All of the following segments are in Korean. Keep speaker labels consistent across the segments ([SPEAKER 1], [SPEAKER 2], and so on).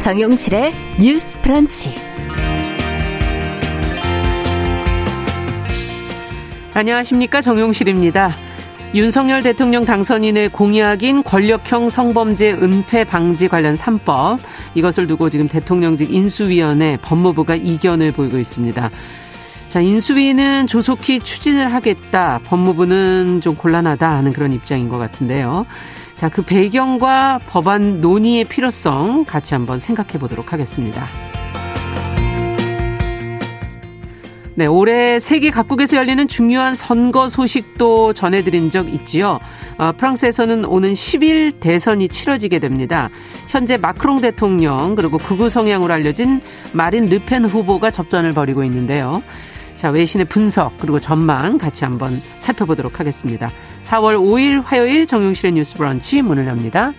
[SPEAKER 1] 정용실의 뉴스 프런치.
[SPEAKER 2] 안녕하십니까. 정용실입니다. 윤석열 대통령 당선인의 공약인 권력형 성범죄 은폐 방지 관련 3법. 이것을 두고 지금 대통령직 인수위원회 법무부가 이견을 보이고 있습니다. 자, 인수위는 조속히 추진을 하겠다. 법무부는 좀 곤란하다 하는 그런 입장인 것 같은데요. 자, 그 배경과 법안 논의의 필요성 같이 한번 생각해 보도록 하겠습니다. 네, 올해 세계 각국에서 열리는 중요한 선거 소식도 전해드린 적 있지요. 어, 프랑스에서는 오는 10일 대선이 치러지게 됩니다. 현재 마크롱 대통령 그리고 극우 성향으로 알려진 마린 르펜 후보가 접전을 벌이고 있는데요. 자, 외신의 분석 그리고 전망 같이 한번 살펴보도록 하겠습니다. 4월 5일 화요일 정용실의 뉴스 브런치 문을 엽니다.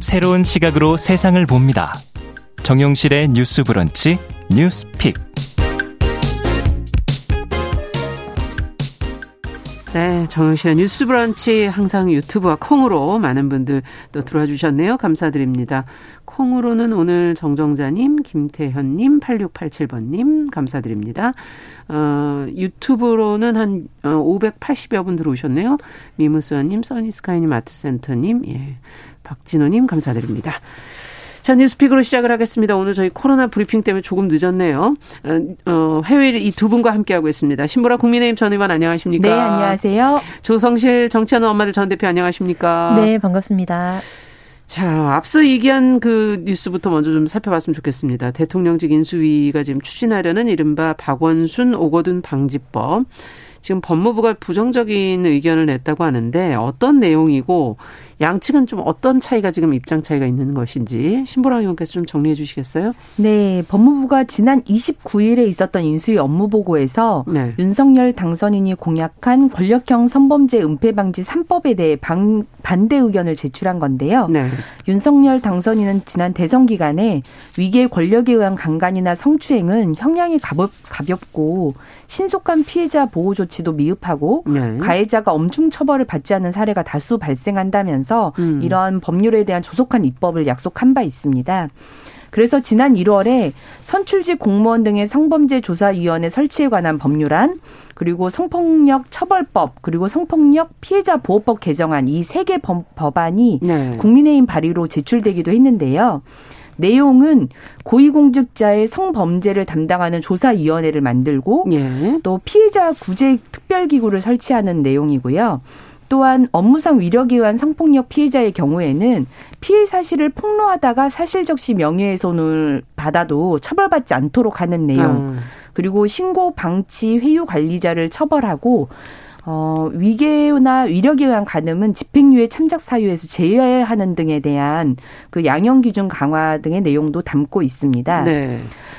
[SPEAKER 3] 새로운 시각으로 세상을 봅니다. 정용실의 뉴스 브런치 뉴스픽.
[SPEAKER 2] 네, 정영실의 뉴스 브런치 항상 유튜브와 콩으로 많은 분들 또 들어와 주셨네요. 감사드립니다. 콩으로는 오늘 정정자님, 김태현님, 8687번님 감사드립니다. 어, 유튜브로는 한 580여 어, 분 들어오셨네요. 미무수아님, 써니스카이님, 아트센터님, 예, 박진호님 감사드립니다. 자, 뉴스픽으로 시작을 하겠습니다. 오늘 저희 코로나 브리핑 때문에 조금 늦었네요. 어, 어 해외 이두 분과 함께하고 있습니다. 신보라 국민의힘 전 의원 안녕하십니까?
[SPEAKER 4] 네, 안녕하세요.
[SPEAKER 2] 조성실 정치하는 엄마들 전 대표 안녕하십니까?
[SPEAKER 4] 네, 반갑습니다.
[SPEAKER 2] 자, 앞서 얘기한 그 뉴스부터 먼저 좀 살펴봤으면 좋겠습니다. 대통령직 인수위가 지금 추진하려는 이른바 박원순 오거돈 방지법. 지금 법무부가 부정적인 의견을 냈다고 하는데 어떤 내용이고 양측은 좀 어떤 차이가 지금 입장 차이가 있는 것인지 신보라 의원께서 좀 정리해 주시겠어요?
[SPEAKER 4] 네, 법무부가 지난 29일에 있었던 인수위 업무 보고에서 네. 윤석열 당선인이 공약한 권력형 선범죄 은폐 방지 3법에 대해 방, 반대 의견을 제출한 건데요. 네. 윤석열 당선인은 지난 대선 기간에 위계 권력에 의한 강간이나 성추행은 형량이 가볍, 가볍고 신속한 피해자 보호 조치도 미흡하고 네. 가해자가 엄중 처벌을 받지 않는 사례가 다수 발생한다면서 음. 이런 법률에 대한 조속한 입법을 약속한 바 있습니다. 그래서 지난 1월에 선출직 공무원 등의 성범죄 조사위원회 설치에 관한 법률안 그리고 성폭력 처벌법 그리고 성폭력 피해자 보호법 개정안 이 세 개 법안이 네. 국민의힘 발의로 제출되기도 했는데요. 내용은 고위공직자의 성범죄를 담당하는 조사위원회를 만들고 예. 또 피해자 구제 특별기구를 설치하는 내용이고요. 또한 업무상 위력에 의한 성폭력 피해자의 경우에는 피해 사실을 폭로하다가 사실적시 명예훼손을 받아도 처벌받지 않도록 하는 내용. 음. 그리고 신고 방치 회유 관리자를 처벌하고 어, 위계나 위력에 의한 간음은 집행유예 참작 사유에서 제외하는 등에 대한 그 양형 기준 강화 등의 내용도 담고 있습니다. 네.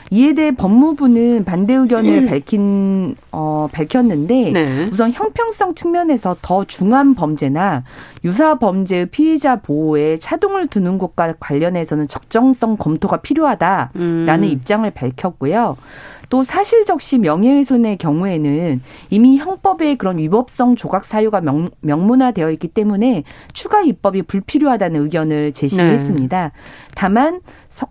[SPEAKER 4] 이에 대해 법무부는 반대 의견을 음. 밝힌 어 밝혔는데 네. 우선 형평성 측면에서 더 중한 범죄나 유사 범죄의 피해자 보호에 차등을 두는 것과 관련해서는 적정성 검토가 필요하다라는 음. 입장을 밝혔고요. 또 사실적시 명예훼손의 경우에는 이미 형법에 그런 위법성 조각 사유가 명, 명문화되어 있기 때문에 추가 입법이 불필요하다는 의견을 제시했습니다. 네. 다만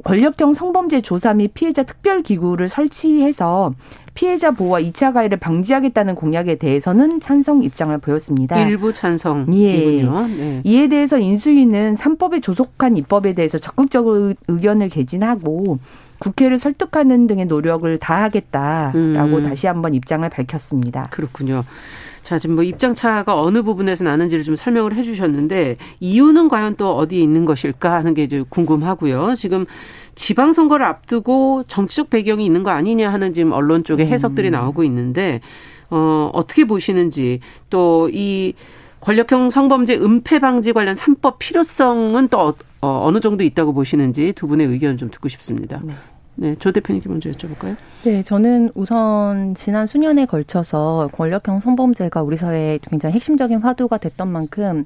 [SPEAKER 4] 권력형 성범죄 조사 및 피해자 특별 기구를 설치해서 피해자 보호와 2차 가해를 방지하겠다는 공약에 대해서는 찬성 입장을 보였습니다.
[SPEAKER 2] 일부 찬성이군요.
[SPEAKER 4] 예. 네. 이에 대해서 인수위는 3법의 조속한 입법에 대해서 적극적으로 의견을 개진하고 국회를 설득하는 등의 노력을 다하겠다라고 음. 다시 한번 입장을 밝혔습니다.
[SPEAKER 2] 그렇군요. 자, 지금 뭐 입장 차가 어느 부분에서 나는지를 좀 설명을 해 주셨는데 이유는 과연 또 어디에 있는 것일까 하는 게 이제 궁금하고요. 지금 지방선거를 앞두고 정치적 배경이 있는 거 아니냐 하는 지금 언론 쪽에 음. 해석들이 나오고 있는데 어, 어떻게 보시는지 또 이 권력형 성범죄 은폐 방지 관련 3법 필요성은 또 어, 어, 어느 정도 있다고 보시는지 두 분의 의견 좀 듣고 싶습니다. 네. 네, 조 대표님께 먼저 여쭤볼까요?
[SPEAKER 5] 네, 저는 우선 지난 수년에 걸쳐서 권력형 성범죄가 우리 사회에 굉장히 핵심적인 화두가 됐던 만큼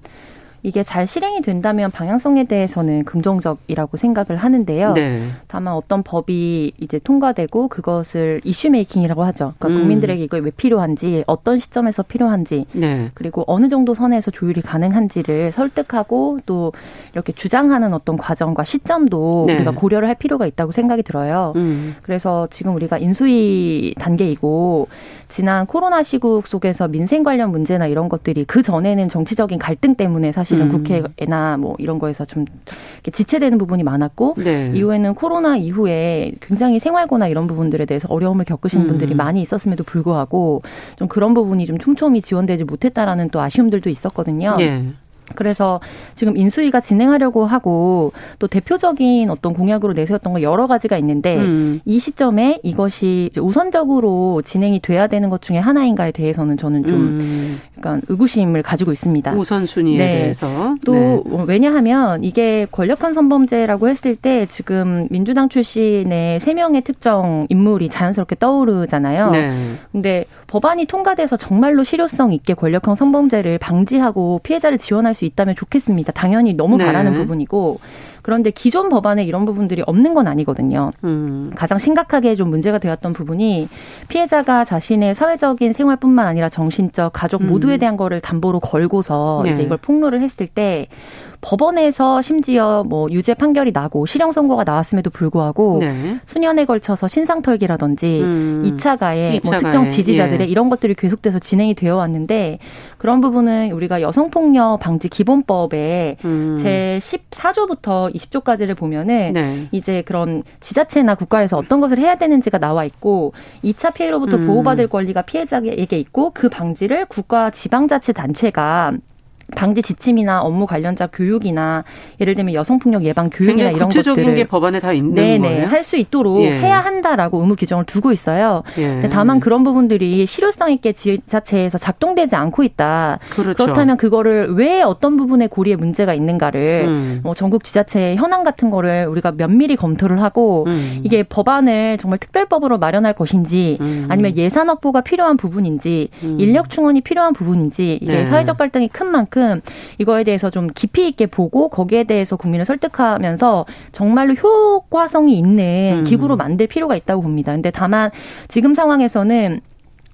[SPEAKER 5] 이게 잘 실행이 된다면 방향성에 대해서는 긍정적이라고 생각을 하는데요. 네. 다만 어떤 법이 이제 통과되고 그것을 이슈 메이킹이라고 하죠. 그러니까 음. 국민들에게 이걸 왜 필요한지, 어떤 시점에서 필요한지, 네. 그리고 어느 정도 선에서 조율이 가능한지를 설득하고 또 이렇게 주장하는 어떤 과정과 시점도 네. 우리가 고려를 할 필요가 있다고 생각이 들어요. 음. 그래서 지금 우리가 인수위 단계이고 지난 코로나 시국 속에서 민생 관련 문제나 이런 것들이 그 전에는 정치적인 갈등 때문에 사실 은 음. 국회나 뭐 이런 거에서 좀 지체되는 부분이 많았고 네. 이후에는 코로나 이후에 굉장히 생활고나 이런 부분들에 대해서 어려움을 겪으신 음. 분들이 많이 있었음에도 불구하고 좀 그런 부분이 좀 촘촘히 지원되지 못했다라는 또 아쉬움들도 있었거든요. 네. 그래서 지금 인수위가 진행하려고 하고 또 대표적인 어떤 공약으로 내세웠던 거 여러 가지가 있는데 음. 이 시점에 이것이 우선적으로 진행이 돼야 되는 것 중에 하나인가에 대해서는 저는 좀 음. 약간 의구심을 가지고 있습니다.
[SPEAKER 2] 우선순위에 네. 대해서
[SPEAKER 5] 또 네. 왜냐하면 이게 권력형 선범죄라고 했을 때 지금 민주당 출신의 세 명의 특정 인물이 자연스럽게 떠오르잖아요. 네. 근데 법안이 통과돼서 정말로 실효성 있게 권력형 성범죄를 방지하고 피해자를 지원할 수 있다면 좋겠습니다. 당연히 너무 네. 바라는 부분이고 그런데 기존 법안에 이런 부분들이 없는 건 아니거든요. 음. 가장 심각하게 좀 문제가 되었던 부분이 피해자가 자신의 사회적인 생활뿐만 아니라 정신적, 가족 모두에 음. 대한 거를 담보로 걸고서 네. 이제 이걸 폭로를 했을 때 법원에서 심지어 뭐 유죄 판결이 나고 실형 선고가 나왔음에도 불구하고 네. 수년에 걸쳐서 신상 털기라든지 음. 2차 가해, 2차 뭐 특정 지지자들의 예. 이런 것들이 계속돼서 진행이 되어 왔는데 그런 부분은 우리가 여성폭력 방지 기본법에 음. 제 14조부터 20조까지를 보면은 네. 이제 그런 지자체나 국가에서 어떤 것을 해야 되는지가 나와 있고 2차 피해로부터 음. 보호받을 권리가 피해자에게 있고 그 방지를 국가 지방자치 단체가 방지 지침이나 업무 관련자 교육이나 예를 들면 여성폭력 예방 교육이나 이런
[SPEAKER 2] 구체적인
[SPEAKER 5] 것들을
[SPEAKER 2] 게 법안에 다 있는 네네, 거예요.
[SPEAKER 5] 할 수 있도록 예. 해야 한다라고 의무 규정을 두고 있어요. 예. 다만 그런 부분들이 실효성 있게 지자체에서 작동되지 않고 있다. 그렇죠. 그렇다면 그거를 왜 어떤 부분에 고리에 문제가 있는가를 음. 뭐 전국 지자체 현황 같은 거를 우리가 면밀히 검토를 하고 음. 이게 법안을 정말 특별법으로 마련할 것인지 음. 아니면 예산 확보가 필요한 부분인지 음. 인력 충원이 필요한 부분인지 이게 네. 사회적 갈등이 큰 만큼 만큼 이거에 대해서 좀 깊이 있게 보고 거기에 대해서 국민을 설득하면서 정말로 효과성이 있는 음. 기구로 만들 필요가 있다고 봅니다. 근데 다만 지금 상황에서는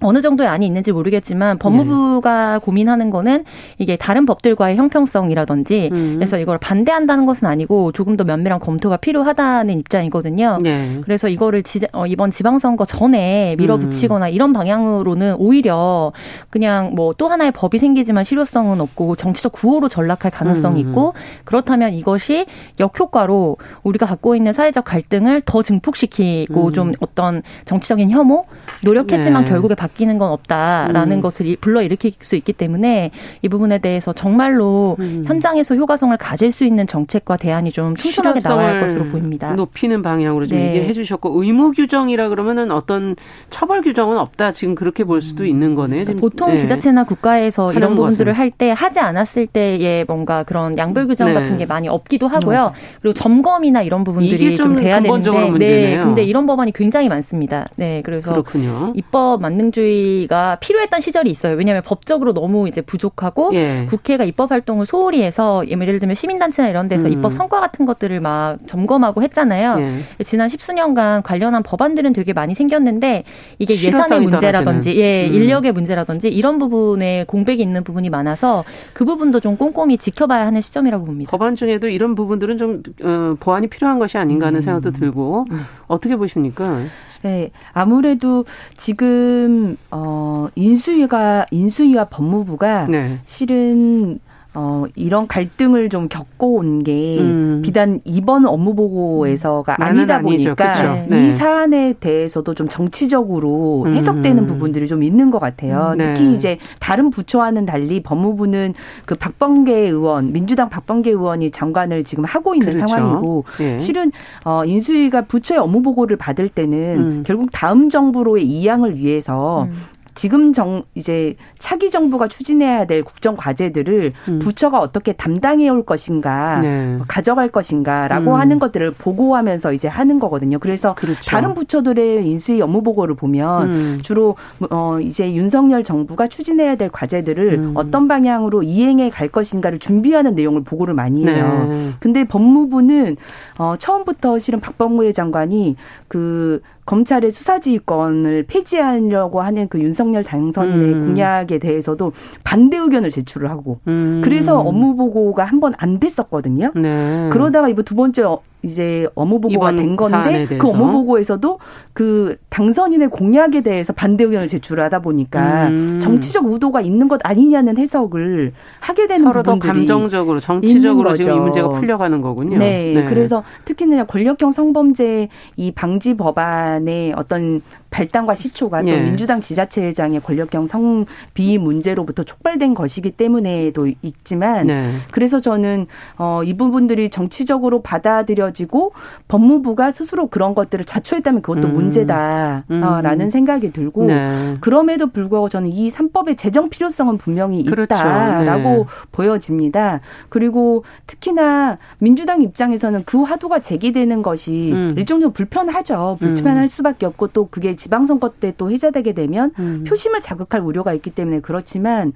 [SPEAKER 5] 어느 정도의 안이 있는지 모르겠지만 법무부가 네. 고민하는 거는 이게 다른 법들과의 형평성이라든지 음. 그래서 이걸 반대한다는 것은 아니고 조금 더 면밀한 검토가 필요하다는 입장이거든요. 네. 그래서 이거를 지, 어, 이번 지방선거 전에 밀어붙이거나 음. 이런 방향으로는 오히려 그냥 뭐 또 하나의 법이 생기지만 실효성은 없고 정치적 구호로 전락할 가능성이 음. 있고 그렇다면 이것이 역효과로 우리가 갖고 있는 사회적 갈등을 더 증폭시키고 음. 좀 어떤 정치적인 혐오 노력했지만 네. 결국에 바 뀌는 건 없다라는 음. 것을 불러일으킬 수 있기 때문에 이 부분에 대해서 정말로 음. 현장에서 효과성을 가질 수 있는 정책과 대안이 좀 촘촘하게 나와야 할 것으로 보입니다.
[SPEAKER 2] 높이는 방향으로 좀 네. 얘기해 주셨고 의무 규정이라 그러면은 어떤 처벌 규정은 없다. 지금 그렇게 볼 수도 음. 있는 거네요.
[SPEAKER 5] 그러니까 보통 네. 지자체나 국가에서 이런 부분들을 할 때 하지 않았을 때의 뭔가 그런 양벌 규정 네. 같은 게 많이 없기도 하고요. 그리고 점검이나 이런 부분들이 좀, 좀 돼야 되는데 문제네요. 네. 근데 이런 법안이 굉장히 많습니다. 네. 그래서 그렇군요. 입법 만능 민주주의가 필요했던 시절이 있어요. 왜냐하면 법적으로 너무 이제 부족하고 예. 국회가 입법 활동을 소홀히 해서 예를 들면 시민단체나 이런 데서 음. 입법 성과 같은 것들을 막 점검하고 했잖아요. 예. 지난 십수년간 관련한 법안들은 되게 많이 생겼는데 이게 예산의 문제라든지 예, 음. 인력의 문제라든지 이런 부분에 공백이 있는 부분이 많아서 그 부분도 좀 꼼꼼히 지켜봐야 하는 시점이라고 봅니다.
[SPEAKER 2] 법안 중에도 이런 부분들은 좀 어, 보완이 필요한 것이 아닌가 하는 음. 생각도 들고 음. 어떻게 보십니까?
[SPEAKER 4] 네, 아무래도 지금 어 인수위가 인수위와 법무부가 네. 실은 어, 이런 갈등을 좀 겪어온 게 음. 비단 이번 업무 보고에서가 음. 아니다 보니까 네. 이 사안에 대해서도 좀 정치적으로 음. 해석되는 음. 부분들이 좀 있는 것 같아요. 네. 특히 이제 다른 부처와는 달리 법무부는 그 박범계 의원, 민주당 박범계 의원이 장관을 지금 하고 있는 그렇죠. 상황이고 네. 실은 어, 인수위가 부처의 업무 보고를 받을 때는 음. 결국 다음 정부로의 이양을 위해서 음. 지금 정 이제 차기 정부가 추진해야 될 국정 과제들을 음. 부처가 어떻게 담당해 올 것인가, 네. 가져갈 것인가라고 음. 하는 것들을 보고하면서 이제 하는 거거든요. 그래서 그렇죠. 다른 부처들의 인수위 업무 보고를 보면 음. 주로 어 이제 윤석열 정부가 추진해야 될 과제들을 음. 어떤 방향으로 이행해 갈 것인가를 준비하는 내용을 보고를 많이 해요. 네. 근데 법무부는 어 처음부터 실은 박범계 장관이 그 검찰의 수사지휘권을 폐지하려고 하는 그 윤석열 당선인의 음. 공약에 대해서도 반대 의견을 제출을 하고 음. 그래서 업무 보고가 한 번 안 됐었거든요. 네. 그러다가 이번 두 번째 이제 업무 보고가 된 건데 그 업무 보고에서도 그 당선인의 공약에 대해서 반대 의견을 제출하다 보니까 음. 정치적 의도가 있는 것 아니냐는 해석을 하게 되는
[SPEAKER 2] 서로 더 감정적으로 정치적으로 지금 이 문제가 풀려가는 거군요.
[SPEAKER 4] 네. 네. 그래서 특히나 권력형 성범죄 이 방지 법안의 어떤 발단과 시초가 또 예. 민주당 지자체장의 권력형 성비 문제로부터 촉발된 것이기 때문에도 있지만 네. 그래서 저는 어, 이 부분들이 정치적으로 받아들여지고 법무부가 스스로 그런 것들을 자초했다면 그것도 음. 문제다라는 음. 생각이 들고 네. 그럼에도 불구하고 저는 이 3법의 제정 필요성은 분명히 그렇죠. 있다라고 네. 보여집니다. 그리고 특히나 민주당 입장에서는 그 화두가 제기되는 것이 음. 일종적으로 불편하죠. 불편할 음. 수밖에 없고 또 그게 지방선거 때 또 해제되게 되면 음. 표심을 자극할 우려가 있기 때문에 그렇지만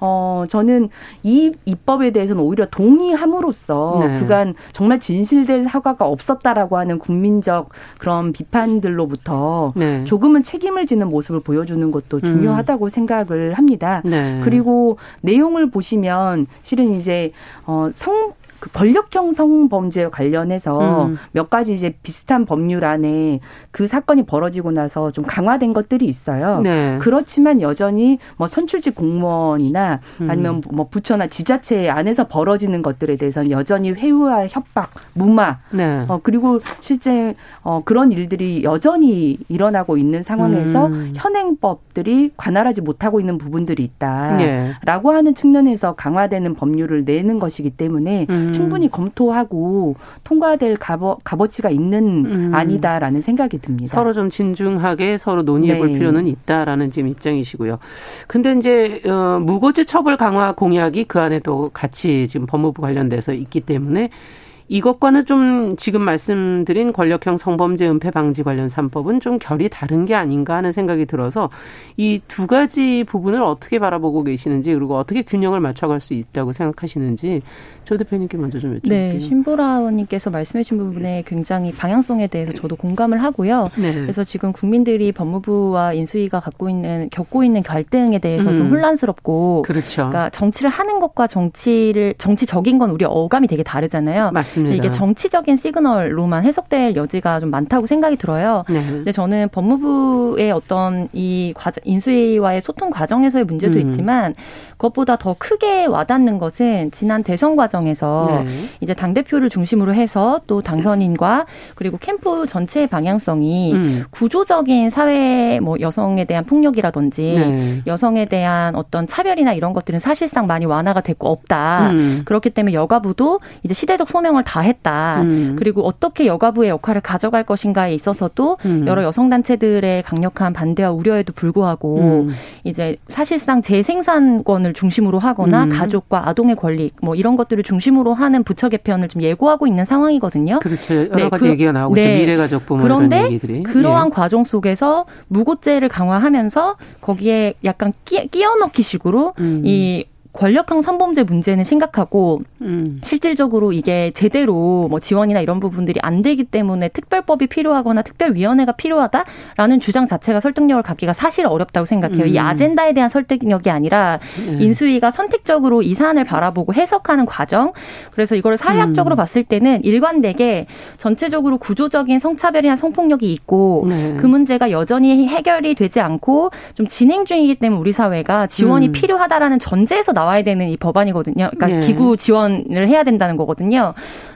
[SPEAKER 4] 어 저는 이 입법에 대해서는 오히려 동의함으로써 네. 그간 정말 진실된 사과가 없었다라고 하는 국민적 그런 비판들로부터 네. 조금은 책임을 지는 모습을 보여주는 것도 음. 중요하다고 음. 생각을 합니다. 네. 그리고 내용을 보시면 실은 이제 어성 그 권력형 성범죄 관련해서 음. 몇 가지 이제 비슷한 법률 안에 그 사건이 벌어지고 나서 좀 강화된 것들이 있어요. 네. 그렇지만 여전히 뭐 선출직 공무원이나 음. 아니면 뭐 부처나 지자체 안에서 벌어지는 것들에 대해서는 여전히 회유와 협박, 무마, 네. 어, 그리고 실제 어, 그런 일들이 여전히 일어나고 있는 상황에서 음. 현행법들이 관할하지 못하고 있는 부분들이 있다라고 네. 하는 측면에서 강화되는 법률을 내는 것이기 때문에 음. 충분히 검토하고 통과될 값어, 값어치가 있는 음. 아니다라는 생각이 듭니다.
[SPEAKER 2] 서로 좀 진중하게 서로 논의해 볼 네. 필요는 있다라는 지금 입장이시고요. 근데 이제 어, 무고죄 처벌 강화 공약이 그 안에도 같이 지금 법무부 관련돼서 있기 때문에 이것과는 좀 지금 말씀드린 권력형 성범죄 은폐 방지 관련 3법은 좀 결이 다른 게 아닌가 하는 생각이 들어서 이 두 가지 부분을 어떻게 바라보고 계시는지 그리고 어떻게 균형을 맞춰갈 수 있다고 생각하시는지 조 대표님께 먼저 좀 여쭤볼게요.
[SPEAKER 5] 네, 신보라 의원님께서 말씀해주신 부분에 굉장히 방향성에 대해서 저도 공감을 하고요. 네. 그래서 지금 국민들이 법무부와 인수위가 갖고 있는 겪고 있는 갈등에 대해서 음. 좀 혼란스럽고, 그렇죠. 그러니까 정치를 하는 것과 정치를 정치적인 건 우리 어감이 되게 다르잖아요.
[SPEAKER 2] 맞습니다.
[SPEAKER 5] 이게 정치적인 시그널로만 해석될 여지가 좀 많다고 생각이 들어요. 네. 근데 저는 법무부의 어떤 이 과정, 인수위와의 소통 과정에서의 문제도 음. 있지만 그것보다 더 크게 와닿는 것은 지난 대선 과정에서 네. 이제 당 대표를 중심으로 해서 또 당선인과 그리고 캠프 전체의 방향성이 음. 구조적인 사회 뭐 여성에 대한 폭력이라든지 네. 여성에 대한 어떤 차별이나 이런 것들은 사실상 많이 완화가 됐고 없다. 음. 그렇기 때문에 여가부도 이제 시대적 소명을 다 했다. 음. 그리고 어떻게 여가부의 역할을 가져갈 것인가에 있어서도 음. 여러 여성 단체들의 강력한 반대와 우려에도 불구하고 음. 이제 사실상 재생산권 개편을 중심으로 하거나 음. 가족과 아동의 권리 뭐 이런 것들을 중심으로 하는 부처 개편을 좀 예고하고 있는 상황이거든요.
[SPEAKER 2] 그렇죠. 여러 네, 가지 그, 얘기가 나오고 네. 미래가족부 뭐
[SPEAKER 5] 그런데
[SPEAKER 2] 얘기들이.
[SPEAKER 5] 그러한 예. 과정 속에서 무고죄를 강화하면서 거기에 약간 끼, 끼어 넣기식으로 음. 이 권력형 성범죄 문제는 심각하고 음. 실질적으로 이게 제대로 뭐 지원이나 이런 부분들이 안 되기 때문에 특별법이 필요하거나 특별위원회가 필요하다라는 주장 자체가 설득력을 갖기가 사실 어렵다고 생각해요. 음. 이 아젠다에 대한 설득력이 아니라 네. 인수위가 선택적으로 이 사안을 바라보고 해석하는 과정. 그래서 이거를 사회학적으로 음. 봤을 때는 일관되게 전체적으로 구조적인 성차별이나 성폭력이 있고 네. 그 문제가 여전히 해결이 되지 않고 좀 진행 중이기 때문에 우리 사회가 지원이 음. 필요하다라는 전제에서 나 나와야 되는 이 법안이거든요. 그러니까 네. 기구 지원을 해야 된다는 거거든요.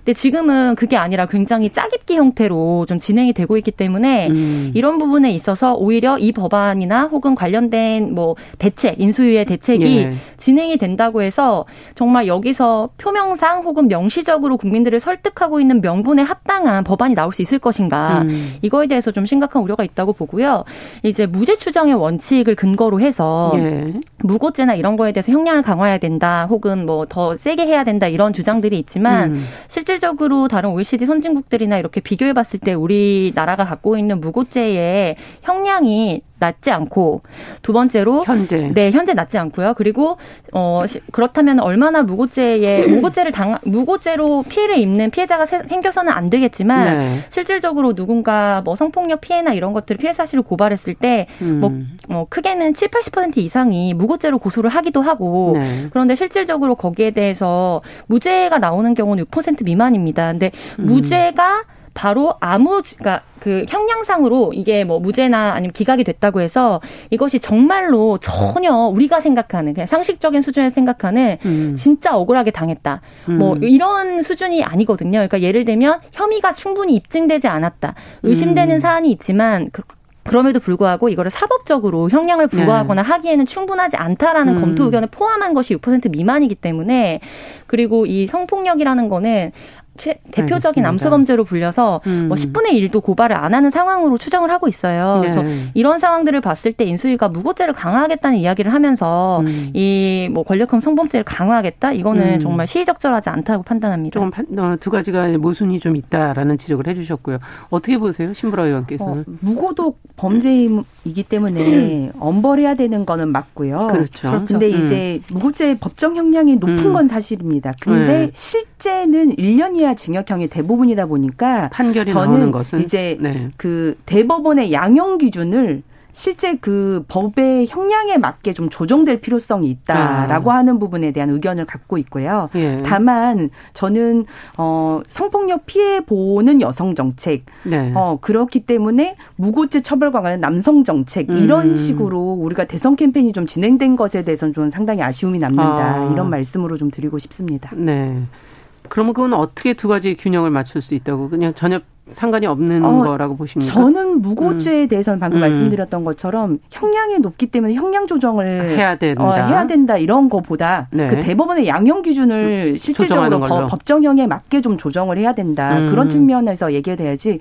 [SPEAKER 5] 근데 지금은 그게 아니라 굉장히 짜깁기 형태로 좀 진행이 되고 있기 때문에 음. 이런 부분에 있어서 오히려 이 법안이나 혹은 관련된 뭐 대책, 인수위의 대책이 예. 진행이 된다고 해서 정말 여기서 표명상 혹은 명시적으로 국민들을 설득하고 있는 명분에 합당한 법안이 나올 수 있을 것인가 음. 이거에 대해서 좀 심각한 우려가 있다고 보고요. 이제 무죄 추정의 원칙을 근거로 해서 예. 무고죄나 이런 거에 대해서 형량을 강화해야 된다 혹은 뭐 더 세게 해야 된다 이런 주장들이 있지만 음. 실질 적으로 다른 OECD 선진국들이나 이렇게 비교해 봤을 때 우리나라가 갖고 있는 무고죄의 형량이 낮지 않고 두 번째로
[SPEAKER 2] 현재
[SPEAKER 5] 네 현재 낮지 않고요. 그리고 어 그렇다면 얼마나 무고죄에 무고죄를 당 무고죄로 피해를 입는 피해자가 생겨서는 안 되겠지만 네. 실질적으로 누군가 뭐 성폭력 피해나 이런 것들을 피해 사실을 고발했을 때뭐 음. 뭐 크게는 7, 80% 이상이 무고죄로 고소를 하기도 하고 네. 그런데 실질적으로 거기에 대해서 무죄가 나오는 경우는 6% 미만입니다. 근데 음. 무죄가 바로 아무 그러니까 그 형량상으로 이게 뭐 무죄나 아니면 기각이 됐다고 해서 이것이 정말로 전혀 우리가 생각하는 그냥 상식적인 수준에서 생각하는 음. 진짜 억울하게 당했다. 뭐 음. 뭐 이런 수준이 아니거든요. 그러니까 예를 들면 혐의가 충분히 입증되지 않았다. 의심되는 음. 사안이 있지만 그, 그럼에도 불구하고 이거를 사법적으로 형량을 부과하거나 네. 하기에는 충분하지 않다라는 음. 검토 의견을 포함한 것이 6% 미만이기 때문에 그리고 이 성폭력이라는 거는 최, 대표적인 알겠습니다. 암수 범죄로 불려서 뭐 음. 뭐 10분의 1도 고발을 안 하는 상황으로 추정을 하고 있어요. 네. 그래서 이런 상황들을 봤을 때 인수위가 무고죄를 강화하겠다는 이야기를 하면서 음. 이뭐 권력형 성범죄를 강화하겠다 이거는 음. 정말 시의적절하지 않다고 판단합니다.
[SPEAKER 2] 조금 어, 두 가지가 모순이 좀 있다라는 지적을 해주셨고요. 어떻게 보세요, 신브라 의원께서는? 어,
[SPEAKER 4] 무고도 범죄이기 때문에 엄벌해야 되는 거는 맞고요.
[SPEAKER 2] 그렇죠.
[SPEAKER 4] 근데 그렇죠. 이제 무고죄 법정 형량이 높은 음. 건 사실입니다. 근데 네. 실제는 1년 이하 징역형이 대부분이다 보니까
[SPEAKER 2] 판결이 저는 것은
[SPEAKER 4] 이제 네. 그 대법원의 양형 기준을 실제 그 법의 형량에 맞게 좀 조정될 필요성이 있다라고 아. 하는 부분에 대한 의견을 갖고 있고요. 예. 다만 저는 어 성폭력 피해 보는 여성 정책 네. 어 그렇기 때문에 무고죄 처벌 강화는 남성 정책 이런 음. 식으로 우리가 대선 캠페인이 좀 진행된 것에 대해서는 좀 상당히 아쉬움이 남는다 아. 이런 말씀으로 좀 드리고 싶습니다.
[SPEAKER 2] 네. 그러면 그건 어떻게 두 가지 균형을 맞출 수 있다고 그냥 전혀 상관이 없는 어, 거라고 보십니까?
[SPEAKER 4] 저는 무고죄에 음. 대해서는 방금 음. 말씀드렸던 것처럼 형량이 높기 때문에 형량 조정을
[SPEAKER 2] 해야 된다. 어,
[SPEAKER 4] 해야 된다 이런 거보다 네. 그 대법원의 양형 기준을 음, 실질적으로 법 정형에 맞게 좀 조정을 해야 된다 음. 그런 측면에서 얘기해야지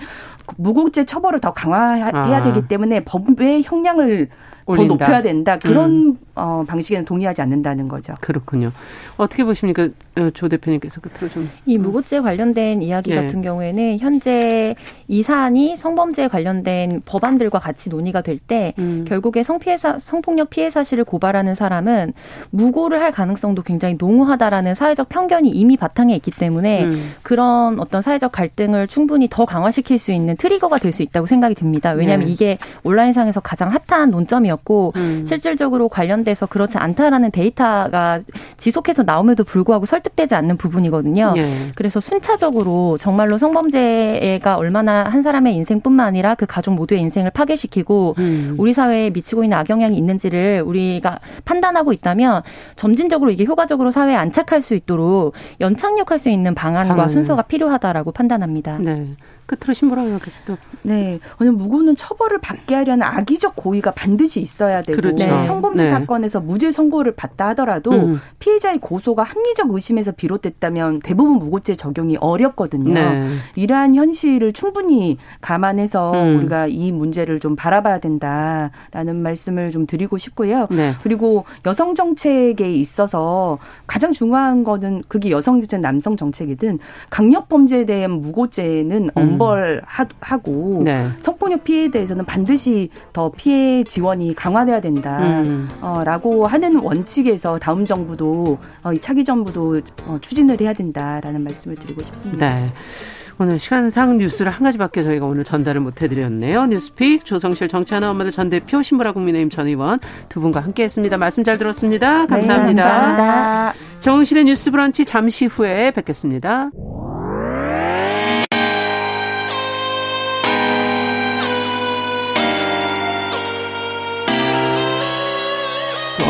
[SPEAKER 4] 무고죄 처벌을 더 강화해야 아. 되기 때문에 법의 형량을 올린다. 더 높여야 된다. 그런 음. 어, 방식에는 동의하지 않는다는 거죠.
[SPEAKER 2] 그렇군요. 어떻게 보십니까, 어, 조 대표님께서 끝으로 좀.
[SPEAKER 5] 이 무고죄 관련된 이야기 예. 같은 경우에는 현재 이 사안이 성범죄 관련된 법안들과 같이 논의가 될때 음. 결국에 성피해사 성폭력 피해 사실을 고발하는 사람은 무고를 할 가능성도 굉장히 농후하다라는 사회적 편견이 이미 바탕에 있기 때문에 음. 그런 어떤 사회적 갈등을 충분히 더 강화시킬 수 있는 트리거가 될 수 있다고 생각이 듭니다. 왜냐하면 예. 이게 온라인상에서 가장 핫한 논점이었고 음. 실질적으로 관련 돼서 그렇지 않다라는 데이터가 지속해서 나옴에도 불구하고 설득되지 않는 부분이거든요. 예. 그래서 순차적으로 정말로 성범죄가 얼마나 한 사람의 인생뿐만 아니라 그 가족 모두의 인생을 파괴시키고 음. 우리 사회에 미치고 있는 악영향이 있는지를 우리가 판단하고 있다면 점진적으로 이게 효과적으로 사회에 안착할 수 있도록 연착륙할 수 있는 방안과 방안. 순서가 필요하다라고 판단합니다.
[SPEAKER 2] 네. 끝으로 신보라 의원께서도.
[SPEAKER 4] 네. 오늘 무고는 처벌을 받게 하려는 악의적 고의가 반드시 있어야 되고 그렇죠. 네. 성범죄 네. 사건에서 무죄 선고를 받다 하더라도 음. 피해자의 고소가 합리적 의심에서 비롯됐다면 대부분 무고죄 적용이 어렵거든요. 네. 이러한 현실을 충분히 감안해서 음. 우리가 이 문제를 좀 바라봐야 된다라는 말씀을 좀 드리고 싶고요. 네. 그리고 여성 정책에 있어서 가장 중요한 거는 그게 여성 정책, 남성 정책이든 강력 범죄에 대한 무고죄는 음. 엄벌하고 네. 성폭력 피해에 대해서는 반드시 더 피해 지원이 강화돼야 된다라고 음. 어, 하는 원칙에서 다음 정부도 어, 이 차기 정부도 어, 추진을 해야 된다라는 말씀을 드리고 싶습니다.
[SPEAKER 2] 네. 오늘 시간상 뉴스를 한 가지밖에 저희가 오늘 전달을 못 해드렸네요. 뉴스픽 조성실 정치하는 엄마들 전 대표 신보라 국민의힘 전 의원 두 분과 함께했습니다. 말씀 잘 들었습니다. 감사합니다. 네, 감사합니다. 정은실의 뉴스 브런치 잠시 후에 뵙겠습니다.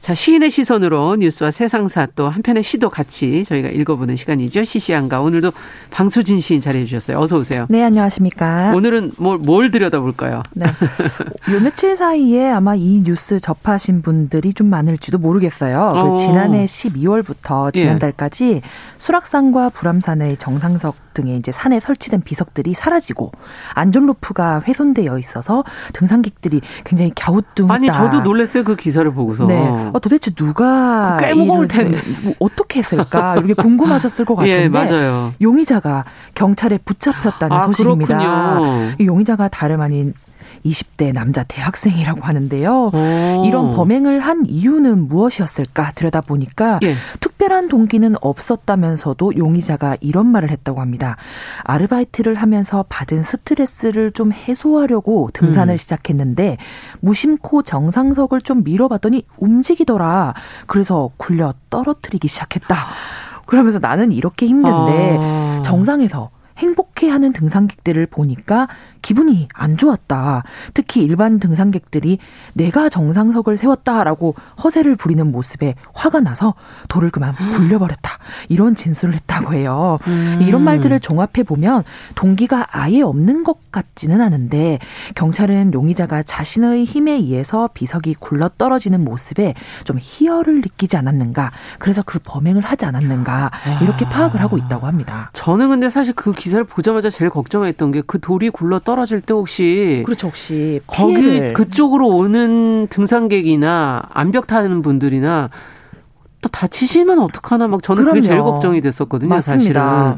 [SPEAKER 2] 자, 시인의 시선으로 뉴스와 세상사 또 한편의 시도 같이 저희가 읽어보는 시간이죠. 시시한가. 오늘도 방수진 시인 자리해 주셨어요. 어서 오세요.
[SPEAKER 6] 네, 안녕하십니까.
[SPEAKER 2] 오늘은 뭘, 뭘 들여다볼까요? 네.
[SPEAKER 6] 요 며칠 사이에 아마 이 뉴스 접하신 분들이 좀 많을지도 모르겠어요. 그 어. 지난해 12월부터 지난달까지 예. 수락산과 불암산의 정상석 등의 이제 산에 설치된 비석들이 사라지고 안전로프가 훼손되어 있어서 등산객들이 굉장히 갸우뚱했다.
[SPEAKER 2] 아니 저도 놀랐어요 그 기사를 보고서.
[SPEAKER 6] 네. 어, 도대체 누가
[SPEAKER 2] 꽤 무거울 텐데
[SPEAKER 6] 뭐 어떻게 했을까 이렇게 궁금하셨을 것 예, 같은데.
[SPEAKER 2] 예, 맞아요.
[SPEAKER 6] 용의자가 경찰에 붙잡혔다는 아, 소식입니다. 그렇군요. 이 용의자가 다름 아닌 20대 남자 대학생이라고 하는데요. 오. 이런 범행을 한 이유는 무엇이었을까 들여다보니까 예. 특별한 동기는 없었다면서도 용의자가 이런 말을 했다고 합니다. 아르바이트를 하면서 받은 스트레스를 좀 해소하려고 등산을 음. 시작했는데 무심코 정상석을 좀 밀어봤더니 움직이더라. 그래서 굴려 떨어뜨리기 시작했다. 그러면서 나는 이렇게 힘든데 아. 정상에서 행복해하는 등산객들을 보니까 기분이 안 좋았다. 특히 일반 등산객들이 내가 정상석을 세웠다라고 허세를 부리는 모습에 화가 나서 돌을 그만 굴려버렸다. 이런 진술을 했다고 해요. 음. 이런 말들을 종합해 보면 동기가 아예 없는 것 같지는 않은데 경찰은 용의자가 자신의 힘에 의해서 비석이 굴러 떨어지는 모습에 좀 희열을 느끼지 않았는가. 그래서 그 범행을 하지 않았는가. 이렇게 파악을 하고 있다고 합니다.
[SPEAKER 2] 저는 근데 사실 그 기사를 보자마자 제일 걱정했던 게 그 돌이 굴러 떨 어질 때 혹시
[SPEAKER 6] 그렇죠 혹시
[SPEAKER 2] 피해를. 거기 그쪽으로 오는 등산객이나 암벽 타는 분들이나 또 다치시면 어떡하나 막 저는 그럼요. 그게 제일 걱정이 됐었거든요 맞습니다.